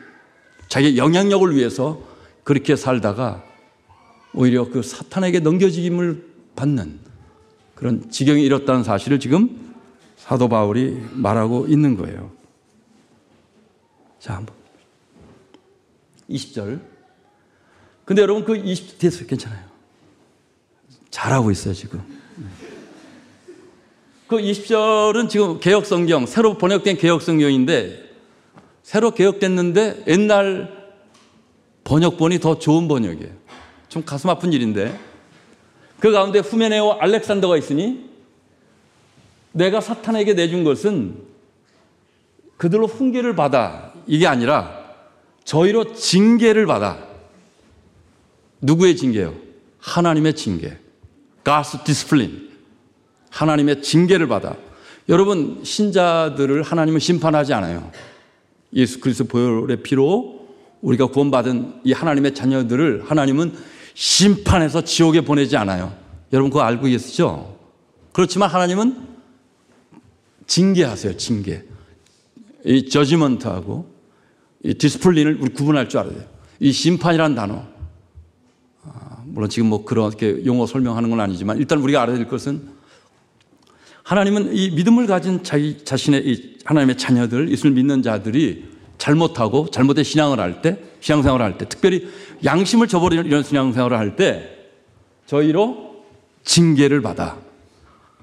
자기의 영향력을 위해서 그렇게 살다가 오히려 그 사탄에게 넘겨지임을 받는 그런 지경이 이렇다는 사실을 지금 사도 바울이 말하고 있는 거예요. 자, 한번. 20절. 근데 여러분 그 20, 됐어요. 괜찮아요. 잘하고 있어요, 지금. 그 20절은 지금 개혁성경, 새로 번역된 개혁성경인데, 새로 개혁됐는데 옛날 번역본이 더 좋은 번역이에요. 좀 가슴 아픈 일인데. 그 가운데 후메네오 알렉산더가 있으니 내가 사탄에게 내준 것은 그들로 훈계를 받아 이게 아니라 저희로 징계를 받아 누구의 징계요? 하나님의 징계. God's discipline. 하나님의 징계를 받아. 여러분 신자들을 하나님은 심판하지 않아요. 예수 그리스도 보혈의 피로 우리가 구원받은 이 하나님의 자녀들을 하나님은 심판해서 지옥에 보내지 않아요. 여러분 그거 알고 계시죠? 그렇지만 하나님은 징계하세요, 징계. 이 저지먼트하고 이 디스플린을 우리 구분할 줄 알아야 돼요. 이 심판이라는 단어. 아, 물론 지금 뭐 그렇게 용어 설명하는 건 아니지만 일단 우리가 알아야 될 것은 하나님은 이 믿음을 가진 자기 자신의 이 하나님의 자녀들, 예수를 믿는 자들이 잘못하고 잘못된 신앙을 할 때, 신앙생활을 할 때, 특별히 양심을 저버리는 이런 신앙생활을 할 때, 저희로 징계를 받아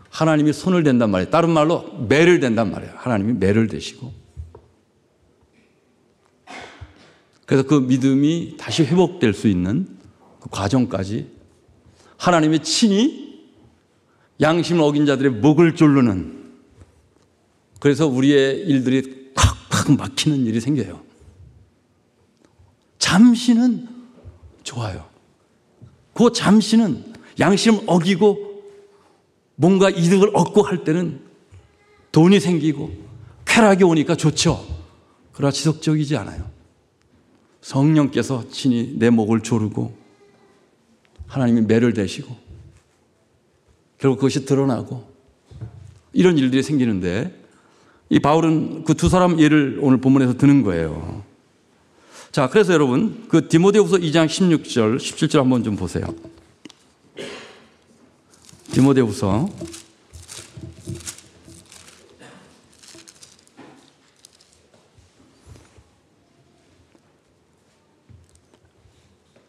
하나님이 손을 댄단 말이에요. 다른 말로 매를 댄단 말이에요. 하나님이 매를 대시고. 그래서 그 믿음이 다시 회복될 수 있는 그 과정까지 하나님의 친히 양심을 어긴 자들의 목을 졸르는 그래서 우리의 일들이 팍팍 막히는 일이 생겨요. 잠시는 좋아요. 그 잠시는 양심을 어기고 뭔가 이득을 얻고 할 때는 돈이 생기고 쾌락이 오니까 좋죠. 그러나 지속적이지 않아요. 성령께서 친히 내 목을 조르고 하나님이 매를 대시고 결국 그것이 드러나고 이런 일들이 생기는데 이 바울은 그 두 사람 예를 오늘 본문에서 드는 거예요. 자, 그래서 여러분, 그 디모데후서 2장 16절, 17절 한번 좀 보세요. 디모데후서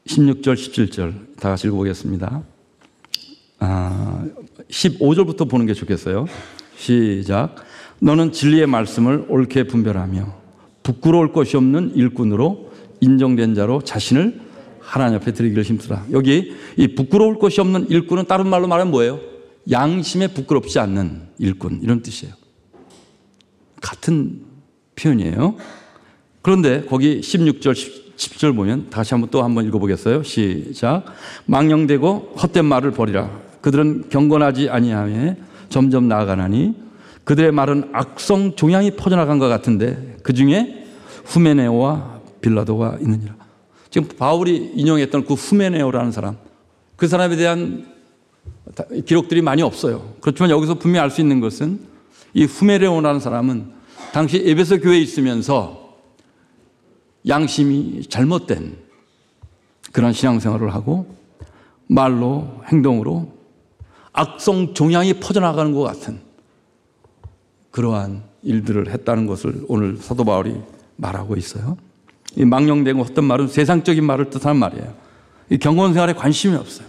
16절, 17절 다 같이 읽어보겠습니다. 아, 15절부터 보는 게 좋겠어요. 시작. 너는 진리의 말씀을 옳게 분별하며 부끄러울 것이 없는 일꾼으로 인정된 자로 자신을 하나님 앞에 드리기를 힘쓰라. 여기 이 부끄러울 것이 없는 일꾼은 다른 말로 말하면 뭐예요? 양심에 부끄럽지 않는 일꾼 이런 뜻이에요. 같은 표현이에요. 그런데 거기 16절 10절 보면 다시 한번 또 한번 읽어보겠어요. 시작. 망령되고 헛된 말을 버리라. 그들은 경건하지 아니하며 점점 나아가나니 그들의 말은 악성 종양이 퍼져나간 것 같은데 그 중에 후메네오와 빌라도가 있느니라. 지금 바울이 인용했던 그 후메네오라는 사람, 그 사람에 대한 기록들이 많이 없어요. 그렇지만 여기서 분명히 알 수 있는 것은 이 후메네오라는 사람은 당시 에베소 교회에 있으면서 양심이 잘못된 그런 신앙생활을 하고 말로 행동으로 악성 종양이 퍼져나가는 것 같은 그러한 일들을 했다는 것을 오늘 사도 바울이 말하고 있어요. 이 망령되고 어떤 말은 세상적인 말을 뜻하는 말이에요. 이 경건 생활에 관심이 없어요.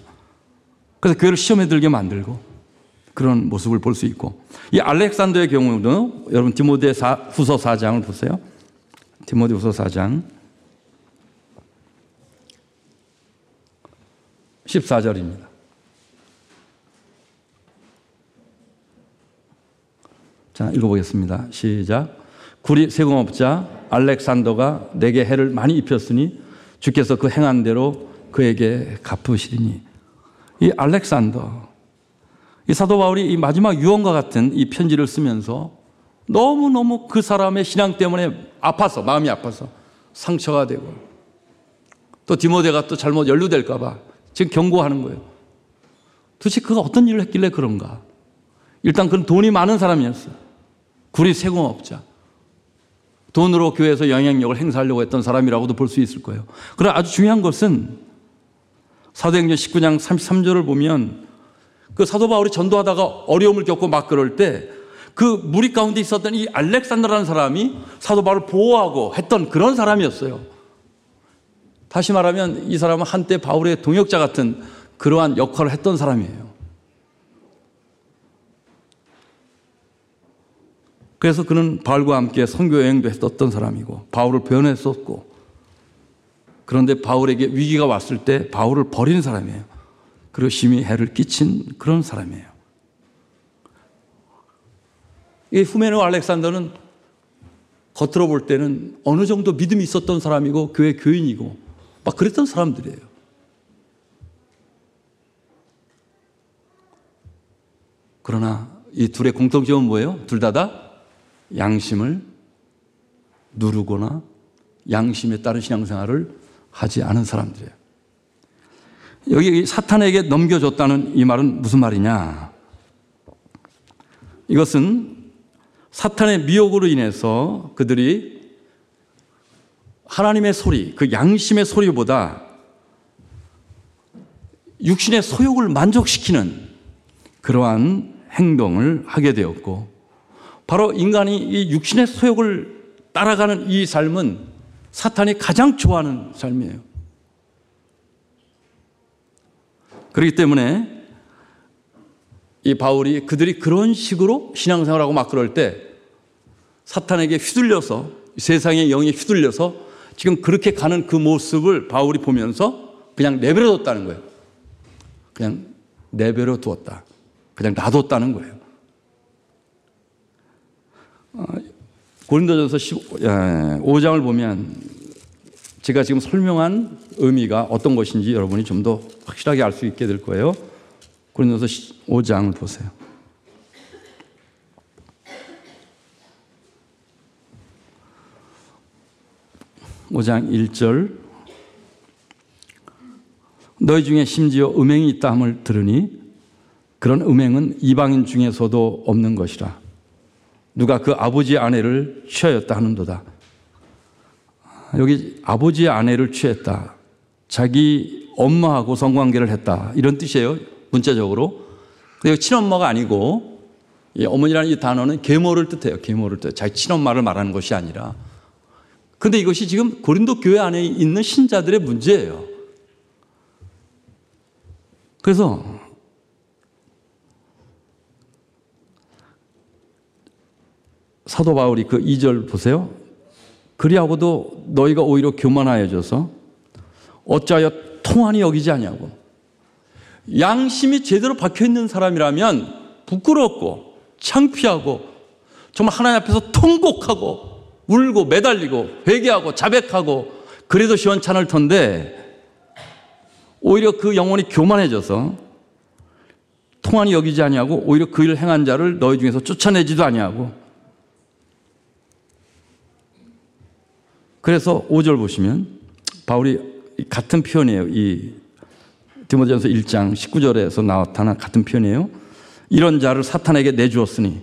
그래서 교회를 시험에 들게 만들고 그런 모습을 볼 수 있고 이 알렉산더의 경우도 여러분 디모데 후서 4장을 보세요. 디모데 후서 4장 14절입니다. 자, 읽어보겠습니다. 시작. 구리 세공업자 알렉산더가 내게 해를 많이 입혔으니 주께서 그 행한 대로 그에게 갚으시리니. 이 알렉산더, 이 사도 바울이 이 마지막 유언과 같은 이 편지를 쓰면서 너무너무 그 사람의 신앙 때문에 아파서, 마음이 아파서 상처가 되고 또 디모데가 또 잘못 연루될까봐 지금 경고하는 거예요. 도대체 그가 어떤 일을 했길래 그런가? 일단 그는 돈이 많은 사람이었어요. 구리 세공업자. 돈으로 교회에서 영향력을 행사하려고 했던 사람이라고도 볼 수 있을 거예요. 그러나 아주 중요한 것은 사도행전 19장 33절을 보면 그 사도 바울이 전도하다가 어려움을 겪고 막 그럴 때 그 무리 가운데 있었던 이 알렉산더라는 사람이 사도 바울을 보호하고 했던 그런 사람이었어요. 다시 말하면 이 사람은 한때 바울의 동역자 같은 그러한 역할을 했던 사람이에요. 그래서 그는 바울과 함께 선교 여행도 했었던 사람이고 바울을 변했었고 그런데 바울에게 위기가 왔을 때 바울을 버린 사람이에요. 그리고 심히 해를 끼친 그런 사람이에요. 이 후메노 알렉산더는 겉으로 볼 때는 어느 정도 믿음이 있었던 사람이고 교회 교인이고 막 그랬던 사람들이에요. 그러나 이 둘의 공통점은 뭐예요? 둘 다다 양심을 누르거나 양심에 따른 신앙생활을 하지 않은 사람들이에요. 여기 사탄에게 넘겨줬다는 이 말은 무슨 말이냐? 이것은 사탄의 미혹으로 인해서 그들이 하나님의 소리, 그 양심의 소리보다 육신의 소욕을 만족시키는 그러한 행동을 하게 되었고 바로 인간이 이 육신의 소욕을 따라가는 이 삶은 사탄이 가장 좋아하는 삶이에요. 그렇기 때문에 이 바울이 그들이 그런 식으로 신앙생활하고 막 그럴 때 사탄에게 휘둘려서 세상의 영에 휘둘려서 지금 그렇게 가는 그 모습을 바울이 보면서 그냥 내버려 뒀다는 거예요. 그냥 내버려 두었다. 그냥 놔뒀다는 거예요. 어, 고린도전서 5장을 보면 제가 지금 설명한 의미가 어떤 것인지 여러분이 좀 더 확실하게 알 수 있게 될 거예요. 고린도서 5장을 보세요. 오장 1절 너희 중에 심지어 음행이 있다 함을 들으니 그런 음행은 이방인 중에서도 없는 것이라 누가 그 아버지 아내를 취하였다 하는도다. 여기 아버지의 아내를 취했다. 자기 엄마하고 성관계를 했다. 이런 뜻이에요. 문자적으로. 근데 친엄마가 아니고 어머니라는 이 단어는 계모를 뜻해요. 계모를 뜻. 자기 친엄마를 말하는 것이 아니라. 근데 이것이 지금 고린도 교회 안에 있는 신자들의 문제예요. 그래서 사도 바울이 그 2절 보세요. 그리하고도 너희가 오히려 교만하여져서 어찌하여 통한이 여기지 아니하고 양심이 제대로 박혀 있는 사람이라면 부끄럽고 창피하고 정말 하나님 앞에서 통곡하고 울고 매달리고 회개하고 자백하고 그래도 시원찮을 텐데 오히려 그 영혼이 교만해져서 통한이 여기지 아니하고 오히려 그 일을 행한 자를 너희 중에서 쫓아내지도 아니하고 그래서 5절 보시면 바울이 같은 표현이에요. 이 디모데전서 1장 19절에서 나타난 같은 표현이에요. 이런 자를 사탄에게 내주었으니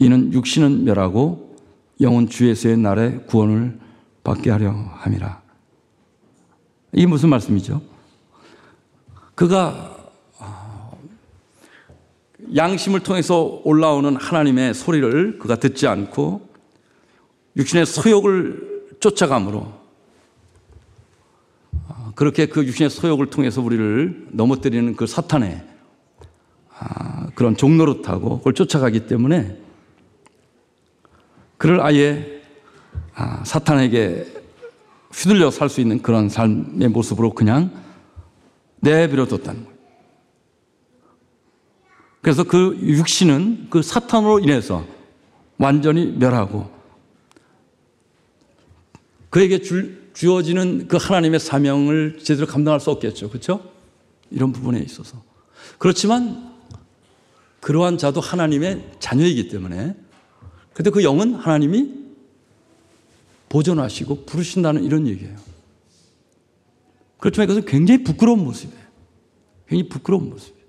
이는 육신은 멸하고 영은 주에서의 날에 구원을 받게 하려 함이라. 이게 무슨 말씀이죠? 그가 양심을 통해서 올라오는 하나님의 소리를 그가 듣지 않고 육신의 소욕을 쫓아감으로 아, 그렇게 그 육신의 소욕을 통해서 우리를 넘어뜨리는 그 사탄의 아, 그런 종노릇하고 그걸 쫓아가기 때문에 그를 아예 아, 사탄에게 휘둘려 살 수 있는 그런 삶의 모습으로 그냥 내버려 뒀다는 거예요. 그래서 그 육신은 그 사탄으로 인해서 완전히 멸하고 그에게 주, 주어지는 그 하나님의 사명을 제대로 감당할 수 없겠죠. 그렇죠? 이런 부분에 있어서. 그렇지만 그러한 자도 하나님의 자녀이기 때문에 근데 그 영은 하나님이 보존하시고 부르신다는 이런 얘기예요. 그렇지만 이것은 굉장히 부끄러운 모습이에요. 굉장히 부끄러운 모습이에요.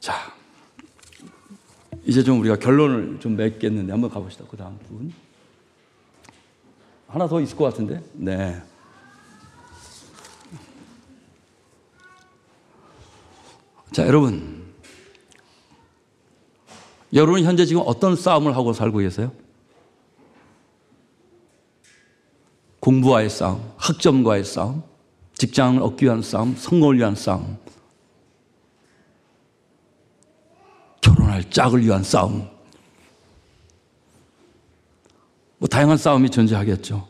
자, 이제 좀 우리가 결론을 좀 맺겠는데 한번 가봅시다. 그 다음 분. 하나 더 있을 것 같은데? 네. 자, 여러분. 여러분 현재 지금 어떤 싸움을 하고 살고 계세요? 공부와의 싸움, 학점과의 싸움, 직장을 얻기 위한 싸움, 성공을 위한 싸움, 결혼 할 짝을 위한 싸움. 뭐 다양한 싸움이 존재하겠죠.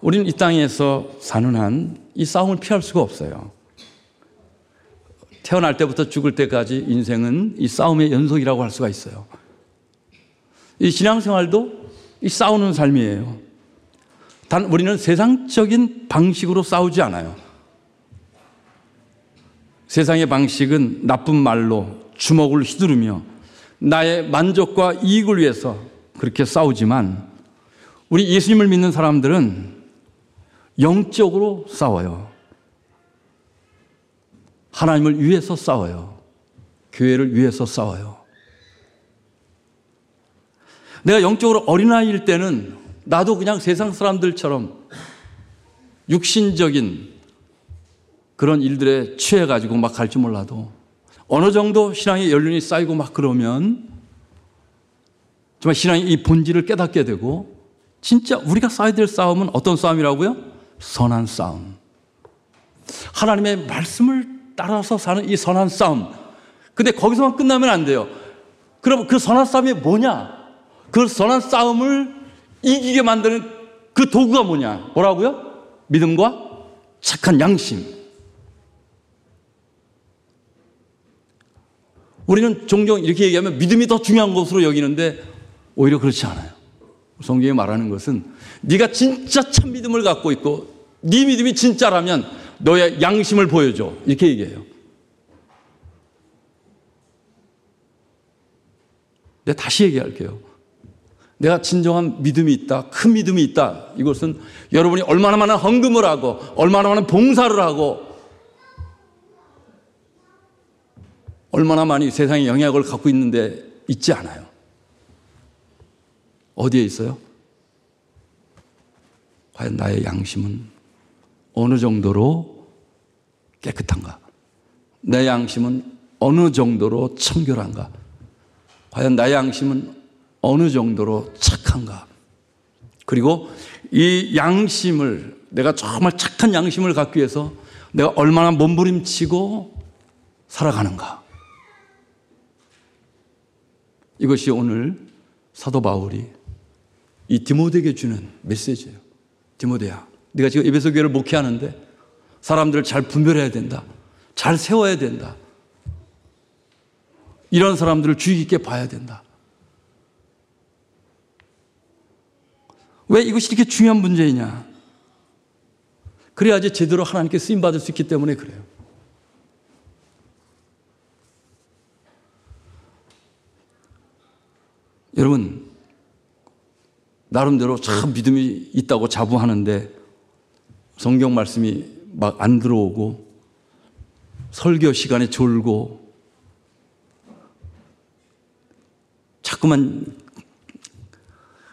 우리는 이 땅에서 사는 한 이 싸움을 피할 수가 없어요. 태어날 때부터 죽을 때까지 인생은 이 싸움의 연속이라고 할 수가 있어요. 이 신앙생활도 이 싸우는 삶이에요. 단 우리는 세상적인 방식으로 싸우지 않아요. 세상의 방식은 나쁜 말로 주먹을 휘두르며 나의 만족과 이익을 위해서 그렇게 싸우지만 우리 예수님을 믿는 사람들은 영적으로 싸워요. 하나님을 위해서 싸워요. 교회를 위해서 싸워요. 내가 영적으로 어린아이일 때는 나도 그냥 세상 사람들처럼 육신적인 그런 일들에 취해가지고 막 갈지 몰라도 어느 정도 신앙의 연륜이 쌓이고 막 그러면 정말 신앙의 이 본질을 깨닫게 되고 진짜 우리가 싸야 될 싸움은 어떤 싸움이라고요? 선한 싸움. 하나님의 말씀을 따라서 사는 이 선한 싸움. 근데 거기서만 끝나면 안 돼요. 그럼 그 선한 싸움이 뭐냐? 그 선한 싸움을 이기게 만드는 그 도구가 뭐냐? 뭐라고요? 믿음과 착한 양심. 우리는 종종 이렇게 얘기하면 믿음이 더 중요한 것으로 여기는데 오히려 그렇지 않아요. 성경이 말하는 것은 네가 진짜 참 믿음을 갖고 있고 네 믿음이 진짜라면 너의 양심을 보여줘. 이렇게 얘기해요. 내가 다시 얘기할게요. 내가 진정한 믿음이 있다, 큰 믿음이 있다. 이것은 여러분이 얼마나 많은 헌금을 하고, 얼마나 많은 봉사를 하고, 얼마나 많이 세상에 영향을 갖고 있는데 있지 않아요. 어디에 있어요? 과연 나의 양심은 어느 정도로 깨끗한가? 내 양심은 어느 정도로 청결한가? 과연 나의 양심은 어느 정도로 착한가? 그리고 이 양심을 내가 정말 착한 양심을 갖기 위해서 내가 얼마나 몸부림치고 살아가는가? 이것이 오늘 사도 바울이 이 디모데에게 주는 메시지예요. 디모데야, 네가 지금 에베소 교회를 목회하는데 사람들을 잘 분별해야 된다. 잘 세워야 된다. 이런 사람들을 주의 깊게 봐야 된다. 왜 이것이 이렇게 중요한 문제이냐? 그래야지 제대로 하나님께 쓰임 받을 수 있기 때문에 그래요. 여러분, 나름대로 참 믿음이 있다고 자부하는데 성경 말씀이 막 안 들어오고 설교 시간에 졸고 자꾸만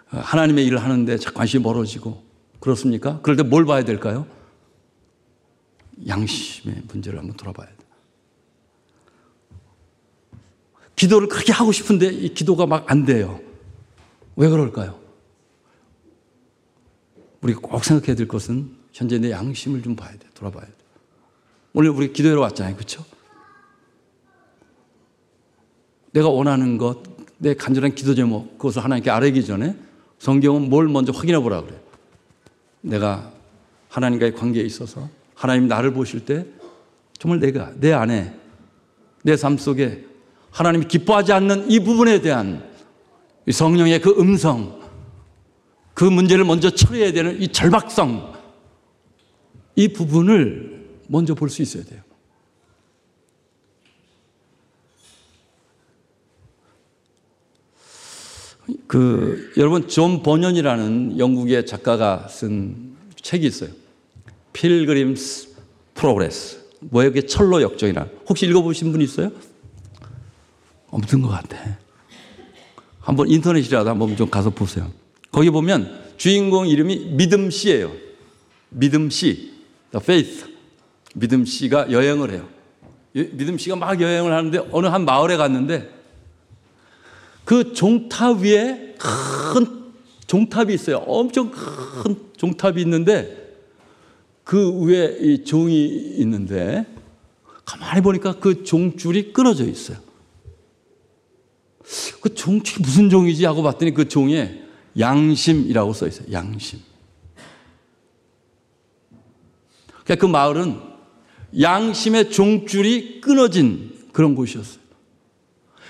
하나님의 일을 하는데 자꾸 관심이 멀어지고 그렇습니까? 그럴 때 뭘 봐야 될까요? 양심의 문제를 한번 돌아봐야 돼. 기도를 그렇게 하고 싶은데 이 기도가 막 안 돼요. 왜 그럴까요? 우리가 꼭 생각해야 될 것은 현재 내 양심을 좀 봐야 돼. 돌아봐야 돼. 오늘 우리 기도하러 왔잖아요. 그렇죠? 내가 원하는 것, 내 간절한 기도 제목, 그것을 하나님께 아뢰기 전에 성경은 뭘 먼저 확인해 보라 그래요. 내가 하나님과의 관계에 있어서 하나님 나를 보실 때 정말 내가 내 안에 내 삶 속에 하나님이 기뻐하지 않는 이 부분에 대한 성령의 그 음성, 그 문제를 먼저 처리해야 되는 이 절박성, 이 부분을 먼저 볼 수 있어야 돼요. 그 여러분 존 버년이라는 영국의 작가가 쓴 책이 있어요. Pilgrim's Progress. 뭐예요? 그게 천로 역정이라. 혹시 읽어보신 분 있어요? 없는 것 같아. 한번 인터넷이라도 한번 좀 가서 보세요. 거기 보면 주인공 이름이 믿음 씨예요. 믿음 씨, faith. 믿음 씨가 여행을 해요. 믿음 씨가 막 여행을 하는데 어느 한 마을에 갔는데 그 종탑 위에 큰 종탑이 있어요. 엄청 큰 종탑이 있는데 그 위에 이 종이 있는데 가만히 보니까 그 종줄이 끊어져 있어요. 그 종줄이 무슨 종이지 하고 봤더니 그 종에 양심이라고 써 있어요. 양심. 그러니까 그 마을은 양심의 종줄이 끊어진 그런 곳이었어요.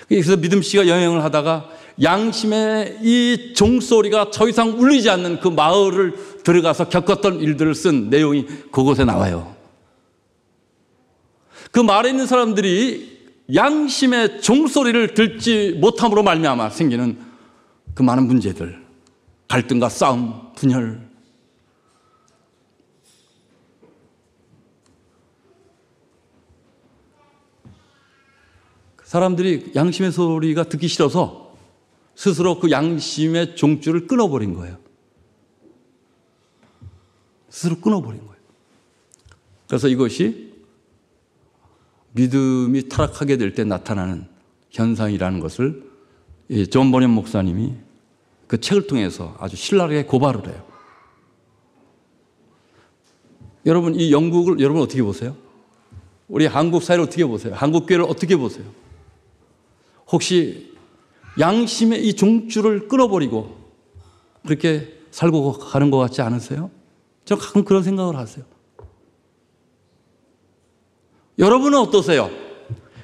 그래서 믿음 씨가 여행을 하다가 양심의 이 종소리가 더 이상 울리지 않는 그 마을을 들어가서 겪었던 일들을 쓴 내용이 그곳에 나와요. 그 마을에 있는 사람들이 양심의 종소리를 듣지 못함으로 말미암아 생기는 그 많은 문제들, 갈등과 싸움, 분열, 사람들이 양심의 소리가 듣기 싫어서 스스로 그 양심의 종줄을 끊어버린 거예요. 스스로 끊어버린 거예요. 그래서 이것이 믿음이 타락하게 될 때 나타나는 현상이라는 것을 존 버년 목사님이 그 책을 통해서 아주 신랄하게 고발을 해요. 여러분, 이 영국을 여러분 어떻게 보세요? 우리 한국 사회를 어떻게 보세요? 한국 교회를 어떻게 보세요? 혹시 양심의 이 종줄을 끊어버리고 그렇게 살고 가는 것 같지 않으세요? 저 가끔 그런 생각을 하세요. 여러분은 어떠세요?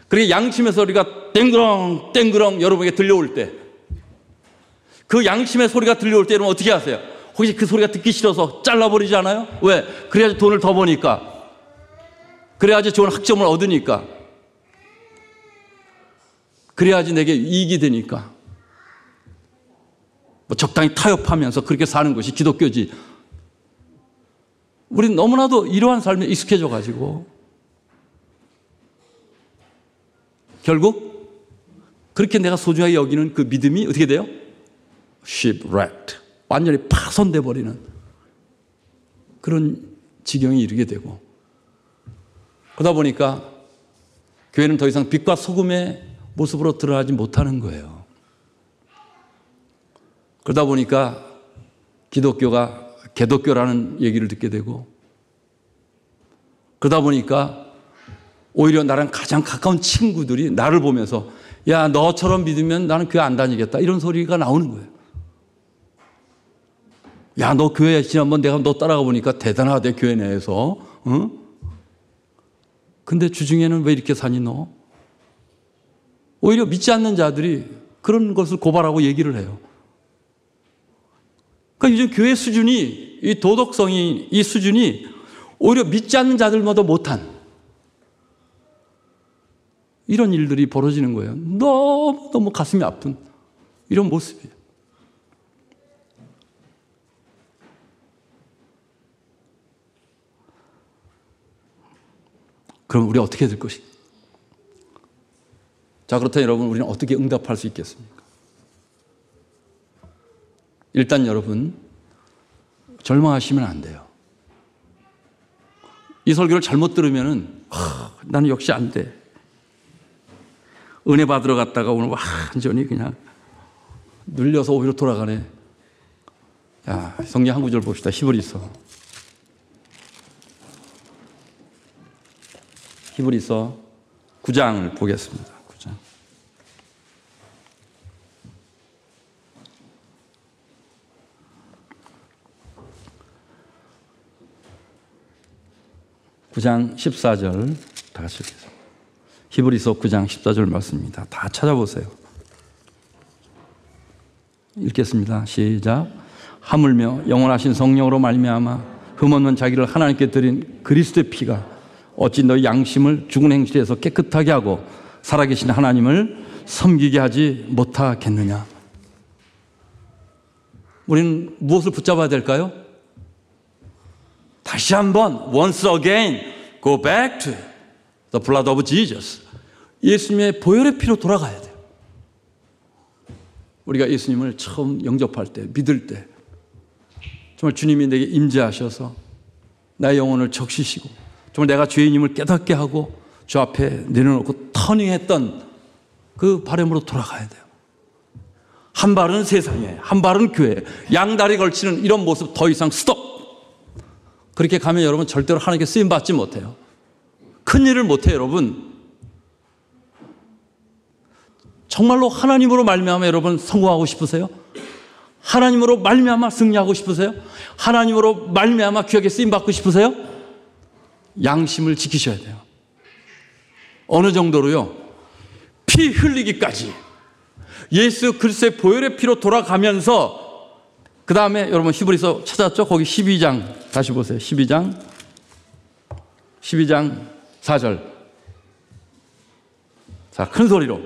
그렇게 양심의 소리가 땡그렁 땡그렁 여러분에게 들려올 때, 그 양심의 소리가 들려올 때 여러분 어떻게 하세요? 혹시 그 소리가 듣기 싫어서 잘라버리지 않아요? 왜? 그래야지 돈을 더 버니까. 그래야지 좋은 학점을 얻으니까. 그래야지 내게 이익이 되니까. 뭐 적당히 타협하면서 그렇게 사는 것이 기독교지. 우리 너무나도 이러한 삶에 익숙해져 가지고 결국 그렇게 내가 소중하게 여기는 그 믿음이 어떻게 돼요? shipwrecked. 완전히 파손돼 버리는 그런 지경에 이르게 되고 그러다 보니까 교회는 더 이상 빛과 소금의 모습으로 드러나지 못하는 거예요. 그러다 보니까 기독교가 개독교라는 얘기를 듣게 되고 그러다 보니까 오히려 나랑 가장 가까운 친구들이 나를 보면서 야 너처럼 믿으면 나는 교회 안 다니겠다 이런 소리가 나오는 거예요. 야 너 교회 지난번 내가 너 따라가 보니까 대단하대 교회 내에서 응? 근데 주중에는 왜 이렇게 사니 너? 오히려 믿지 않는 자들이 그런 것을 고발하고 얘기를 해요. 그러니까 요즘 교회 수준이, 이 도덕성이, 이 수준이 오히려 믿지 않는 자들마다 못한 이런 일들이 벌어지는 거예요. 너무너무 가슴이 아픈 이런 모습이에요. 그럼 우리 어떻게 될 것인가? 자, 그렇다면 여러분, 우리는 어떻게 응답할 수 있겠습니까? 일단 여러분, 절망하시면 안 돼요. 이 설교를 잘못 들으면은, 하, 나는 역시 안 돼. 은혜 받으러 갔다가 오늘 완전히 그냥 눌려서 오히려 돌아가네. 자, 성경 한 구절 봅시다. 히브리서. 히브리서 9장을 보겠습니다. 9장. (9장) (14절) 다 같이 읽겠습니다. 히브리서 9장 14절 말씀입니다. 다 찾아보세요. 읽겠습니다. 시작. 하물며 영원하신 성령으로 말미암아 흠없는 자기를 하나님께 드린 그리스도의 피가 어찌 너희 양심을 죽은 행실에서 깨끗하게 하고 살아계신 하나님을 섬기게 하지 못하겠느냐? 우리는 무엇을 붙잡아야 될까요? 다시 한번 once again go back to the blood of Jesus. 예수님의 보혈의 피로 돌아가야 돼요. 우리가 예수님을 처음 영접할 때, 믿을 때 정말 주님이 내게 임재하셔서 나의 영혼을 적시시고 정말 내가 죄인임을 깨닫게 하고 주 앞에 내려놓고 터닝했던 그 바람으로 돌아가야 돼요. 한 발은 세상에, 한 발은 교회, 양다리 걸치는 이런 모습 더 이상 스톱! 그렇게 가면 여러분 절대로 하나님께 쓰임 받지 못해요. 큰 일을 못해요, 여러분. 정말로 하나님으로 말미암아 여러분 성공하고 싶으세요? 하나님으로 말미암아 승리하고 싶으세요? 하나님으로 말미암아 귀하게 쓰임 받고 싶으세요? 양심을 지키셔야 돼요. 어느 정도로요? 피 흘리기까지 예수 그리스도의 보혈의 피로 돌아가면서 그 다음에 여러분 히브리서 찾았죠? 거기 12장 다시 보세요. 12장 12장 4절 자, 큰 소리로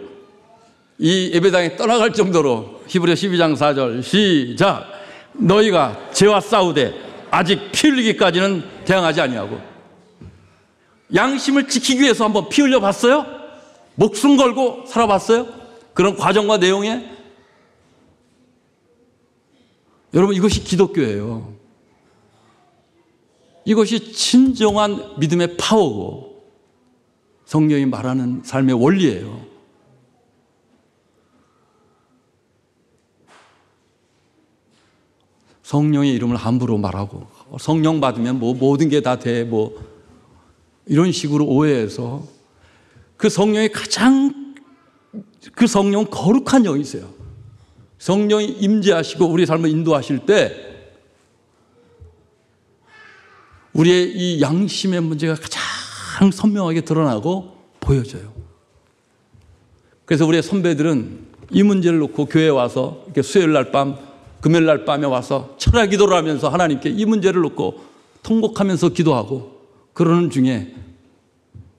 이 예배당에 떠나갈 정도로 히브리서 12장 4절 시작 너희가 죄와 싸우되 아직 피 흘리기까지는 대항하지 아니하고 양심을 지키기 위해서 한번 피 흘려 봤어요? 목숨 걸고 살아봤어요? 그런 과정과 내용에 여러분 이것이 기독교예요. 이것이 진정한 믿음의 파워고 성경이 말하는 삶의 원리예요. 성령의 이름을 함부로 말하고 성령 받으면 뭐 모든 게 다 돼 뭐 이런 식으로 오해해서 그 성령이 가장 그 성령 거룩한 영이세요. 성령이 임재하시고 우리 삶을 인도하실 때 우리의 이 양심의 문제가 가장 선명하게 드러나고 보여져요. 그래서 우리의 선배들은 이 문제를 놓고 교회에 와서 이렇게 수요일 날 밤, 금요일 날 밤에 와서 철야 기도를 하면서 하나님께 이 문제를 놓고 통곡하면서 기도하고 그러는 중에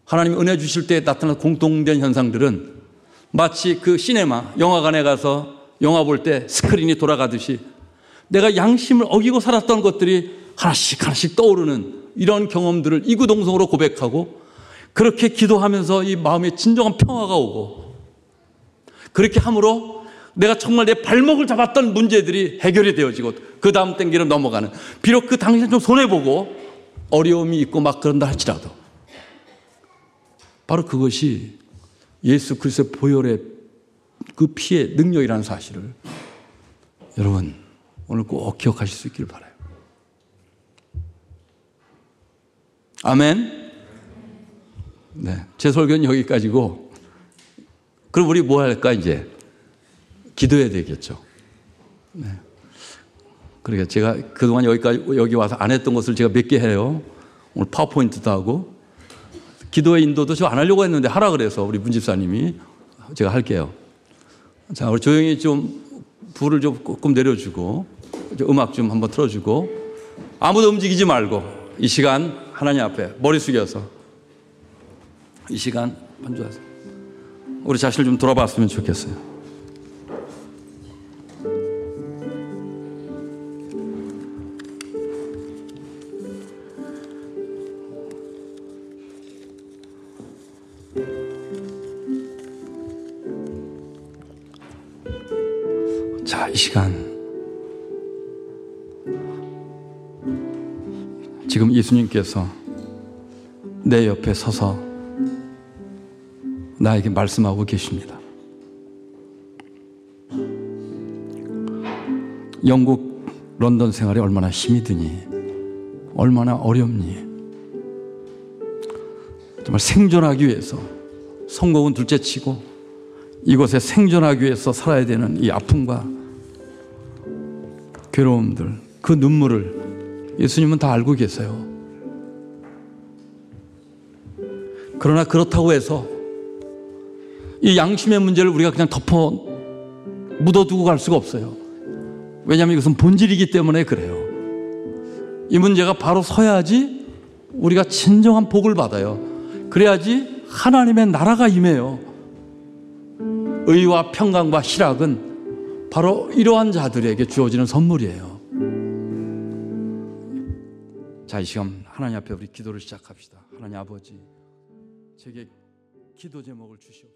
하나님 은혜 주실 때 나타난 공통된 현상들은 마치 그 시네마, 영화관에 가서 영화 볼 때 스크린이 돌아가듯이 내가 양심을 어기고 살았던 것들이 하나씩 하나씩 떠오르는 이런 경험들을 이구동성으로 고백하고 그렇게 기도하면서 이 마음에 진정한 평화가 오고 그렇게 함으로 내가 정말 내 발목을 잡았던 문제들이 해결이 되어지고 그 다음 땡기로 넘어가는 비록 그 당시엔 좀 손해보고 어려움이 있고 막 그런다 할지라도 바로 그것이 예수 그리스도의 보혈의 그 피의 능력이라는 사실을 여러분 오늘 꼭 기억하실 수 있기를 바라요. 아멘. 네, 제 설교는 여기까지고 그럼 우리 뭐 할까 이제 기도해야 되겠죠. 네. 그러니까 제가 그동안 여기까지 여기 와서 안 했던 것을 제가 몇 개 해요. 오늘 파워포인트도 하고 기도의 인도도 저 안 하려고 했는데 하라 그래서 우리 문집사님이 제가 할게요. 자, 우리 조용히 좀 불을 좀 조금 내려주고 음악 좀 한번 틀어주고 아무도 움직이지 말고 이 시간 하나님 앞에 머리 숙여서 이 시간 반주하세요. 우리 자신을 좀 돌아봤으면 좋겠어요. 자, 이 시간. 지금 예수님께서 내 옆에 서서 나에게 말씀하고 계십니다. 영국 런던 생활이 얼마나 힘이 드니, 얼마나 어렵니. 정말 생존하기 위해서 성공은 둘째 치고 이곳에 생존하기 위해서 살아야 되는 이 아픔과 괴로움들, 그 눈물을 예수님은 다 알고 계세요. 그러나 그렇다고 해서 이 양심의 문제를 우리가 그냥 덮어 묻어두고 갈 수가 없어요. 왜냐하면 이것은 본질이기 때문에 그래요. 이 문제가 바로 서야지 우리가 진정한 복을 받아요. 그래야지 하나님의 나라가 임해요. 의와 평강과 희락은 바로 이러한 자들에게 주어지는 선물이에요. 자, 이 시간 하나님 앞에 우리 기도를 시작합시다. 하나님 아버지, 제게 기도 제목을 주시옵소서.